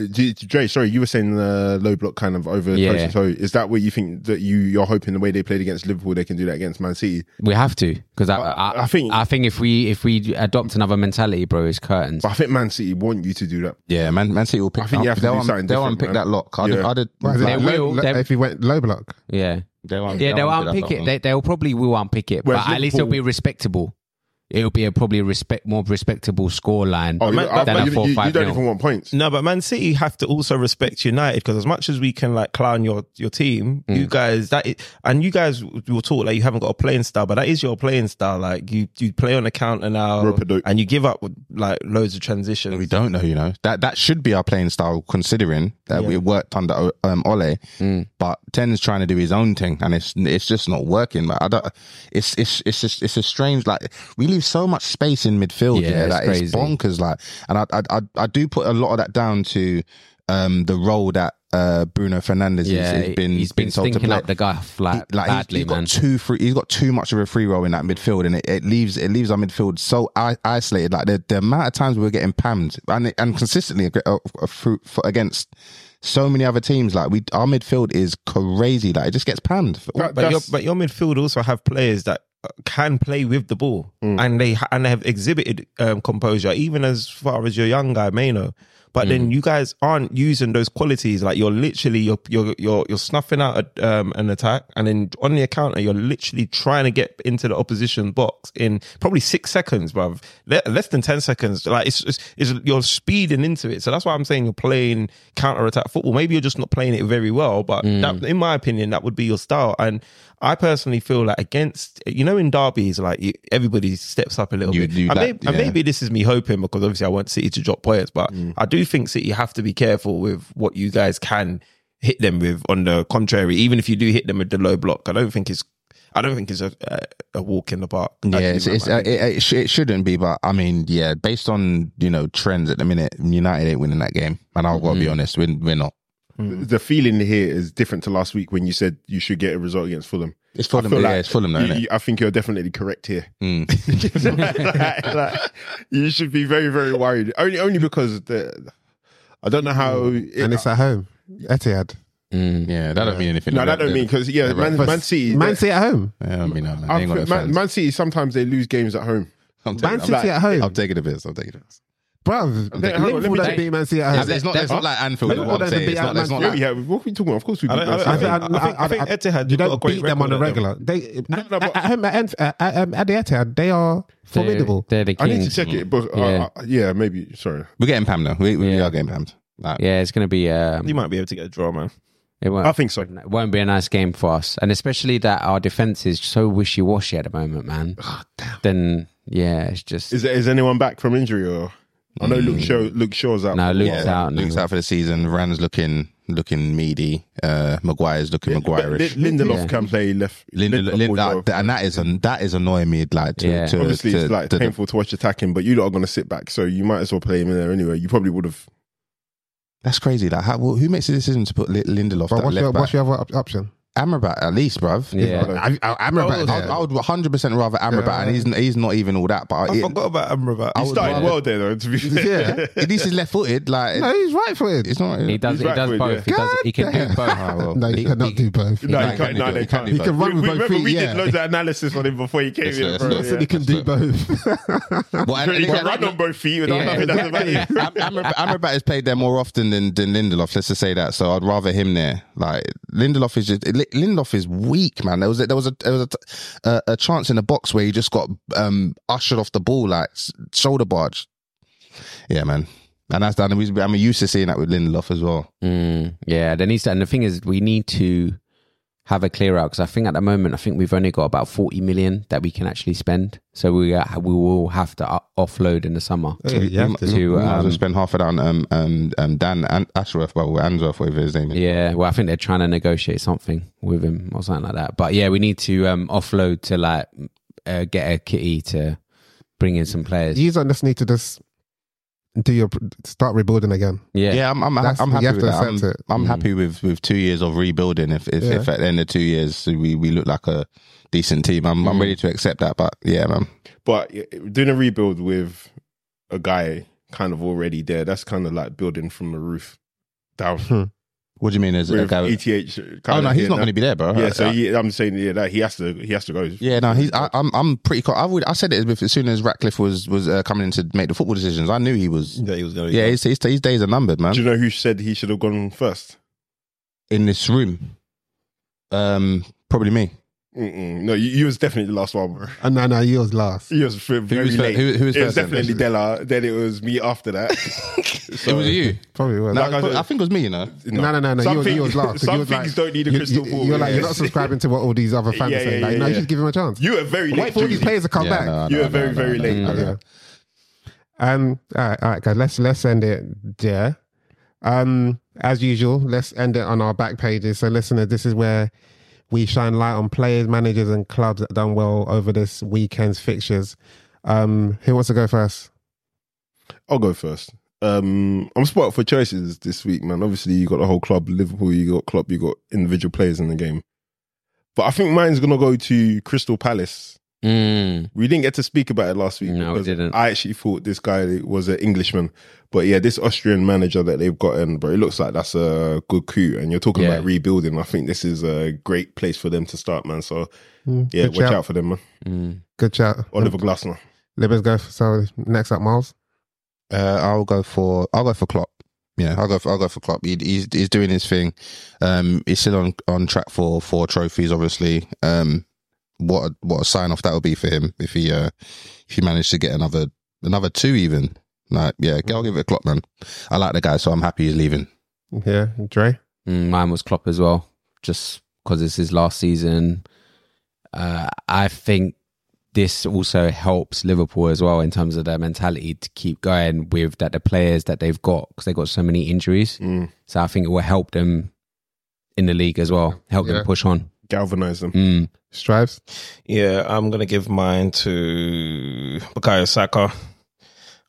E: Dre, sorry, you were saying the low block kind of over.
B: Yeah.
E: So is that what you think that you you're hoping the way they played against Liverpool they can do that against Man City?
B: We have to because I,
E: I-
B: I,
E: I think-
B: I think if we if we adopt another mentality, bro, it's curtains.
E: But I think Man City want you to do that.
F: Yeah, Man, Man City will pick.
E: I think you have to
F: they'll,
E: do
F: un-
E: something
F: they'll
E: different,
F: unpick
E: man.
F: that lock. I'd,
E: Yeah.
F: I'd,
C: What is it?
B: They
C: Low-
B: will,
C: low- if he went low block.
B: Yeah,
F: they'll un-
B: yeah, they'll
F: unpick that
B: unpick it. They they'll probably will unpick it,
E: Whereas
B: but at least it'll be respectable. It'll be a probably respect more respectable scoreline
E: Oh,
D: Man-
B: than
E: but
B: a
E: you,
B: four
E: you- you
B: five
E: don't
B: nil.
E: even want points.
D: No, but Man City have to also respect United because as much as we can like clown your your team, you guys that is, and you guys will talk like you haven't got a playing style, but that is your playing style. Like you you play on the counter now,
E: Rope-a-dope.
D: and you give up like loads of transitions.
F: We don't know, you know. That that should be our playing style, considering that
D: Yeah.
F: we worked under um, Ole.
B: Mm.
F: But Ten's trying to do his own thing, and it's it's just not working. Like, I don't. It's it's it's just it's a strange. Like we leave so much space in midfield.
B: Yeah,
F: Yeah,
B: it's
F: like, it's bonkers. Like, and I, I I I do put a lot of that down to um the role that uh Bruno Fernandes
B: Yeah,
F: has, has been
B: he's been
F: told to play.
B: up the guff like,
F: He- like he's-
B: badly,
F: he's got too free. He's got too much of a free role in that midfield, and it, it leaves it leaves our midfield so I, isolated. Like the, the amount of times we are getting pammed and and consistently ag- uh, uh, through- for- against so many other teams. Like we, our midfield is crazy. Like it just gets panned.
E: That-
D: but your but your midfield also have players that can play with the ball, and they ha- and they have exhibited um, composure, even as far as your young guy Mainoo. But then you guys aren't using those qualities. Like you're literally you're you're you're, you're snuffing out a, um, an attack, and then on the counter you're literally trying to get into the opposition box in probably six seconds, bruv. Le- less than ten seconds. Like it's, it's it's you're speeding into it. So that's why I'm saying you're playing counter attack football. Maybe you're just not playing it very well, but that, in my opinion, that would be your style. And I personally feel like against you know in derbies, like everybody steps up a little
F: You-
D: bit.
F: you-
D: and,
F: that-
D: maybe, and maybe this is me hoping because obviously I want City to drop points, but I do think City have to be careful with what you guys can hit them with. On the contrary, even if you do hit them with the low block, I don't think it's I don't think it's a a, a walk in the park.
F: Yeah, it's, it's, uh, it, it, sh- it shouldn't be, but I mean, yeah, based on you know trends at the minute, United ain't winning that game, and I've got to be honest, we're, we're not.
E: The feeling here is different to last week when you said you should get a result against Fulham.
F: It's
E: I
F: Fulham,
E: feel
F: yeah,
E: like
F: it's Fulham, though,
E: you-
F: isn't it?
E: you- I think you're definitely correct here.
F: Mm.
E: like, like, you should be very, very worried. Only, only because the I don't know how.
C: and it's at home. Etihad.
B: Mm.
F: Yeah, that don't mean anything.
E: no, that don't mean because yeah, Man,
C: But
E: Man City.
C: Man City at home.
F: Yeah, I mean no, man.
E: I
F: They ain't got
E: think
F: no
E: Man. Man City sometimes they lose games at home.
F: I'm taking-
C: Man
F: I'm
C: City
F: like-
C: at home.
F: I'm taking the piss. I'm taking the piss.
C: Bruv,
E: Okay, hold on, let
C: Liverpool
E: me
C: don't
E: check.
C: beat Man City at home.
F: It's, it's not. It's not like Anfield.
C: Liverpool
F: What I'm
C: doesn't
F: saying.
C: beat
F: It's not. It's not
C: Man
E: Yeah,
F: like.
E: we have. What are we talking about? Of course we.
D: I
E: beat
D: don't-
E: Man
D: I
E: City.
D: don't- I think- I think Etihad,
C: you
D: you've got a
C: don't
D: great
C: beat them on
D: record
C: a
D: at
C: regular. They
E: no,
C: at,
E: but-
C: at home at, at, at, um, at the Etihad, they are formidable.
B: They're, they're the
E: I need
B: kings.
E: to check it, but uh,
B: Yeah.
E: yeah, yeah maybe. Sorry.
F: We're getting pammed now. We, we
B: Yeah.
F: are getting pammed. Like,
B: Yeah, it's gonna be. Um,
D: you might be able to get a draw, man.
B: it won't.
E: I think so.
B: It won't be a nice game for us, and especially that our defense is so wishy washy at the moment, man. Then yeah, it's just
E: Is is anyone back from injury or? I know Luke Shaw. Luke Shaw's out.
B: no. Luke's
F: yeah,
B: out. now.
F: Luke's out for the season. Ran's looking looking meaty. Uh, Maguire's looking
E: But
F: Maguire-ish.
E: Lindelof
B: Yeah.
E: can play left.
F: Lind-
E: Lindelof
F: Lind-
E: will go.
F: and that is an, that is annoying me. Like to,
B: Yeah.
F: to
E: Obviously,
F: to,
E: it's like
F: to-
E: painful to watch attacking, but you lot are going to sit back, so you might as well play him in there anyway. You probably would have.
F: That's crazy. Like, how, who makes the decision to put Li- Lindelof
C: But
F: that
C: what's
F: left
C: your,
F: back?
C: what's your other op- option?
F: Amrabat at least, bruv.
B: Yeah.
C: I, I, I'm about
F: I. I would 100 percent rather Amrabat, and he's he's not even all that. But
D: I
F: it,
D: forgot about Amrabat.
E: He
F: would
E: started
F: rather-
E: well there, though. To be fair.
C: yeah.
F: at least he's left footed. Like
C: No, he's right footed.
F: it's not.
B: He does. He
E: right
B: does
E: with
B: both.
E: you.
B: He does. He can do both.
F: Ah, well.
C: no, he, cannot do both.
E: No,
F: He
E: he
F: can
E: can't. No, they
F: He can
E: can't.
C: He can run with both
E: remember
C: feet,
E: we did loads of analysis on him before he came
F: Yes,
E: in.
F: yes,
E: bro.
C: he can do both.
F: Well,
E: He can run on both feet without that's about
F: exactly.
E: him.
F: Am- Amrabat, Amrabat has played there more often than, than Lindelof. Let's just say that. So I'd rather him there. Like Lindelof is just Li- Lindelof is weak, man. There was a, there was a there was a, a, a chance in the box where he just got um, ushered off the ball like shoulder barge. Yeah, man. And that's done. I'm used to seeing that with Lindelof as well.
B: Mm, yeah, there needs to. And the thing is, we need to have a clear out because I think at the moment, I think we've only got about forty million that we can actually spend. So we uh, we will have to o- offload in the summer.
C: Yeah, you have to.
B: to,
F: We well
B: um,
F: spend half of that on um, um, um, Dan and Ashworth, well, Answorth, whatever his name is.
B: Yeah, well, I think they're trying to negotiate something with him or something like that. But yeah, we need to um, offload to like uh, get a kitty to bring in some players.
C: You just need to just do your start rebuilding again.
B: Yeah,
F: Yeah, I'm I'm,
C: That's-
F: I'm happy with that. I'm,
C: it.
F: I'm
B: Mm.
F: happy with, with two years of rebuilding. If if,
C: Yeah.
F: if at the end of two years we, we look like a decent team, I'm I'm
B: Mm.
F: ready to accept that. But yeah, man,
E: But doing a rebuild with a guy kind of already there, that's kind of like building from the roof down.
F: What do you mean? Is it a
E: With
F: guy?
E: ETH.
F: oh no, he's not going to be there, bro.
E: Yeah, so
F: uh,
E: he, I'm saying yeah, that he has to he has to go.
F: yeah, no, he's. I, I'm I'm pretty. Co- I would. I said it as, as soon as Ratcliffe was was uh, coming in to make the football decisions. I knew he was.
D: that he was going.
F: Yeah, his, his his days are numbered, man.
E: Do you know who said he should have gone first?
F: In this room, um, probably me.
E: Mm-mm. No, you, you was definitely the last one, bro.
C: Uh, no, no, you was last.
E: He was f- very
F: was
E: late.
F: who- who was
E: it was
F: first then?
E: definitely Della. Then it was me after that.
F: so, it was you.
C: Probably was.
F: No,
E: Like I
F: I, think it was me. You know.
C: No, no, no, no.
E: Some
C: You, was- you
E: things-
C: was last. 'cause
E: some
C: you was
E: things
C: like,
E: don't need a
C: you-
E: crystal
C: you-
E: ball,
C: You're like, you're not subscribing to what all these other fans
E: Yeah,
C: are saying.
E: yeah,
C: like,
E: yeah,
C: no,
E: yeah.
C: just give him a chance.
E: You were very late.
C: Wait
E: late.
C: for all these players to come
F: Yeah,
C: back.
F: no,
E: You
F: no,
E: were very,
F: no,
E: very late.
F: no, no.
C: Yeah. Um. All right, all right, guys. Let's let's end it there. Um. As usual, let's end it on our back pages. So, listener, this is where we shine light on players, managers, and clubs that done well over this weekend's fixtures. Um. Who wants to go first?
E: I'll go first. Um, I'm spot for choices this week, man. Obviously, you got the whole club, Liverpool. You got club. You got individual players in the game. But I think mine's gonna go to Crystal Palace.
B: Mm,
E: We didn't get to speak about it last week.
B: No, we didn't.
E: I actually thought this guy was an Englishman, but yeah, this Austrian manager that they've gotten, bro, it looks like that's a good coup. And you're talking
B: Yeah.
E: about rebuilding. I think this is a great place for them to start, man. So
C: Mm,
E: yeah,
C: good
E: watch
C: shout.
E: out for them, man.
B: mm.
C: Good chat.
E: Oliver Glasner.
C: Libers go. So next up, Miles.
F: Uh, I'll go for I'll go for Klopp. Yeah, I'll go for I'll go for Klopp. He, he's he's doing his thing. Um, he's still on on track for for trophies. Obviously, um, what a, what a sign off that would be for him if he uh if he managed to get another another two even. Like, yeah, I'll give it a Klopp, man. I like the guy, so I'm happy he's leaving.
C: Yeah, Dre.
B: Mm, mine was Klopp as well, just because it's his last season. Uh, I think this also helps Liverpool as well in terms of their mentality to keep going with that the players that they've got because they got so many injuries.
E: Mm.
B: So I think it will help them in the league as well, help
C: Yeah.
B: them push on.
E: Galvanize them.
B: Mm.
C: Strives.
D: Yeah, I'm gonna give mine to Bukayo Saka.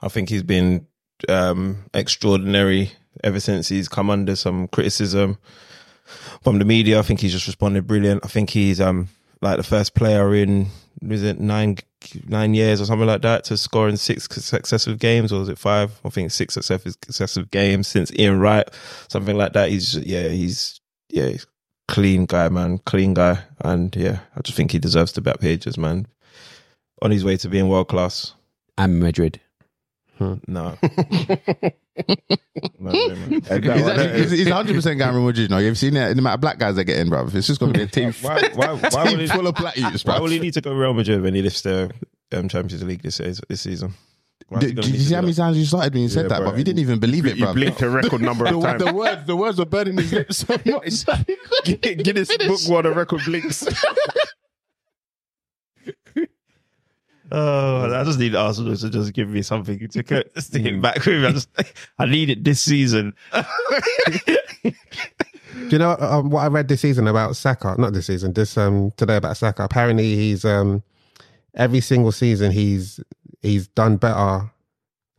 D: I think he's been um, extraordinary ever since he's come under some criticism from the media. I think he's just responded brilliant. I think he's um like the first player in was it nine nine years or something like that to score in six successive games or was it five? I think six successive successive games since Ian Wright, something like that. He's yeah he's yeah he's clean guy man, clean guy, and yeah I just think he deserves the back pages man. On his way to being world class.
B: And Madrid.
D: No. no.
F: He's, actually, he's, he's 100% Cameron Wood, you know. You've seen that, the amount of black guys that get in, bro. It's just going to be a team,
D: Why, why, why,
F: team
D: would he,
F: full of black youths,
D: why will he need to go Real Madrid when he lifts the um, Champions League this? This season?
F: Did,
D: gonna
F: did
D: need
F: you see how many times you started when you said
E: Yeah,
F: that,
E: bro.
F: You didn't even believe it, bro.
E: blinked a record number of
F: The,
E: times.
F: the words, the words were burning his lips so much.
E: Guinness Book World of Record blinks.
D: Oh, I just need Arsenal to just give me something to go- stick it back with. I just, I need it this season.
C: Do you know um, what I read this season about Saka? Not this season, this um today about Saka. Apparently, he's um every single season he's he's done better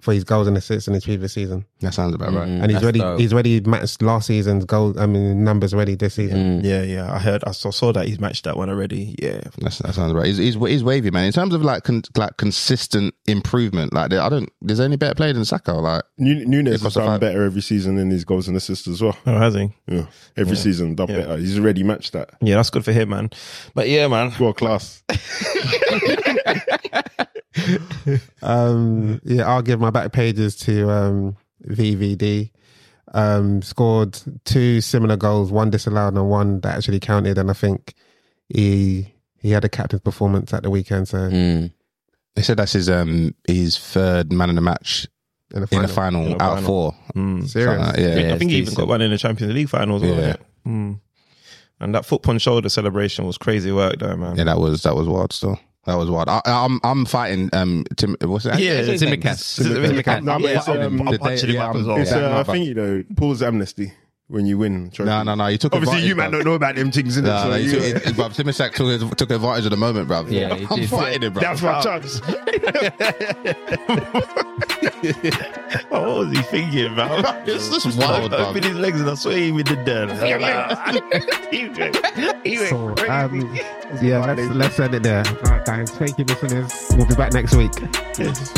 C: for his goals and assists in his previous season,
F: That sounds about right.
B: Mm,
C: and he's
B: that's
C: already
B: dope.
C: he's already matched last season's goal. I mean numbers already this season.
B: Mm.
D: Yeah, yeah. I heard. I saw, saw that he's matched that one already. Yeah.
F: That's, that sounds right. He's, he's, he's wavy, man. In terms of like con, like consistent improvement, like I don't. There's any better player than Saka. Like
E: Nu- Nunez
F: Across
E: has done better every season in his goals and assists as well.
D: Oh, has he?
E: Yeah, every season done
D: Yeah.
E: better. He's already matched that.
D: Yeah, that's good for him, man. But yeah, man.
E: World class.
C: Um, yeah, I'll give my back pages to um, VVD. Um, scored two similar goals, one disallowed and one that actually counted. And I think he he had a captain's performance at the weekend. So
B: Mm.
F: they said that's his um his third man in the match
C: in the
F: in
C: final,
F: the final
D: In the
F: out of four.
D: Mm.
C: serious.
F: Something like that, yeah.
B: Yeah,
D: I think he even got one in the Champions League finals.
F: Yeah.
D: it? Mm. And that foot punch shoulder celebration was crazy work, though, man.
F: Yeah, that was that was wild. Still, that was wild. I, I'm I'm fighting um Tim. What's that?
D: Yeah,
B: It's
D: Tsimikas.
B: Tsimikas.
D: Tsimikas.
E: No,
D: Yeah,
E: um,
D: I'm
F: the
D: punching him
F: yeah,
D: up as well.
E: It's
F: Yeah,
E: uh,
F: no,
E: I
F: but-
E: think you know Paul's amnesty when you win. trophy.
F: No, no, no. You took
E: Obviously,
F: advantage,
E: you man
F: bruv.
E: don't know about them things, innit?
F: No,
E: so
F: no, you
E: you-
F: took, it, bruv, Tsimikas took, took advantage of the moment, bro.
B: Yeah,
F: I'm fighting it, bro.
E: That's my chance.
D: Oh, what was he thinking, man?
F: It's just wild,
D: I
F: bruv.
D: opened his legs and I swear he even did that. he went, he went
C: So,
D: crazy.
C: um, yeah, let's, let's end it there. All right, guys. Thank you, listeners. We'll be back next week.
D: Yes.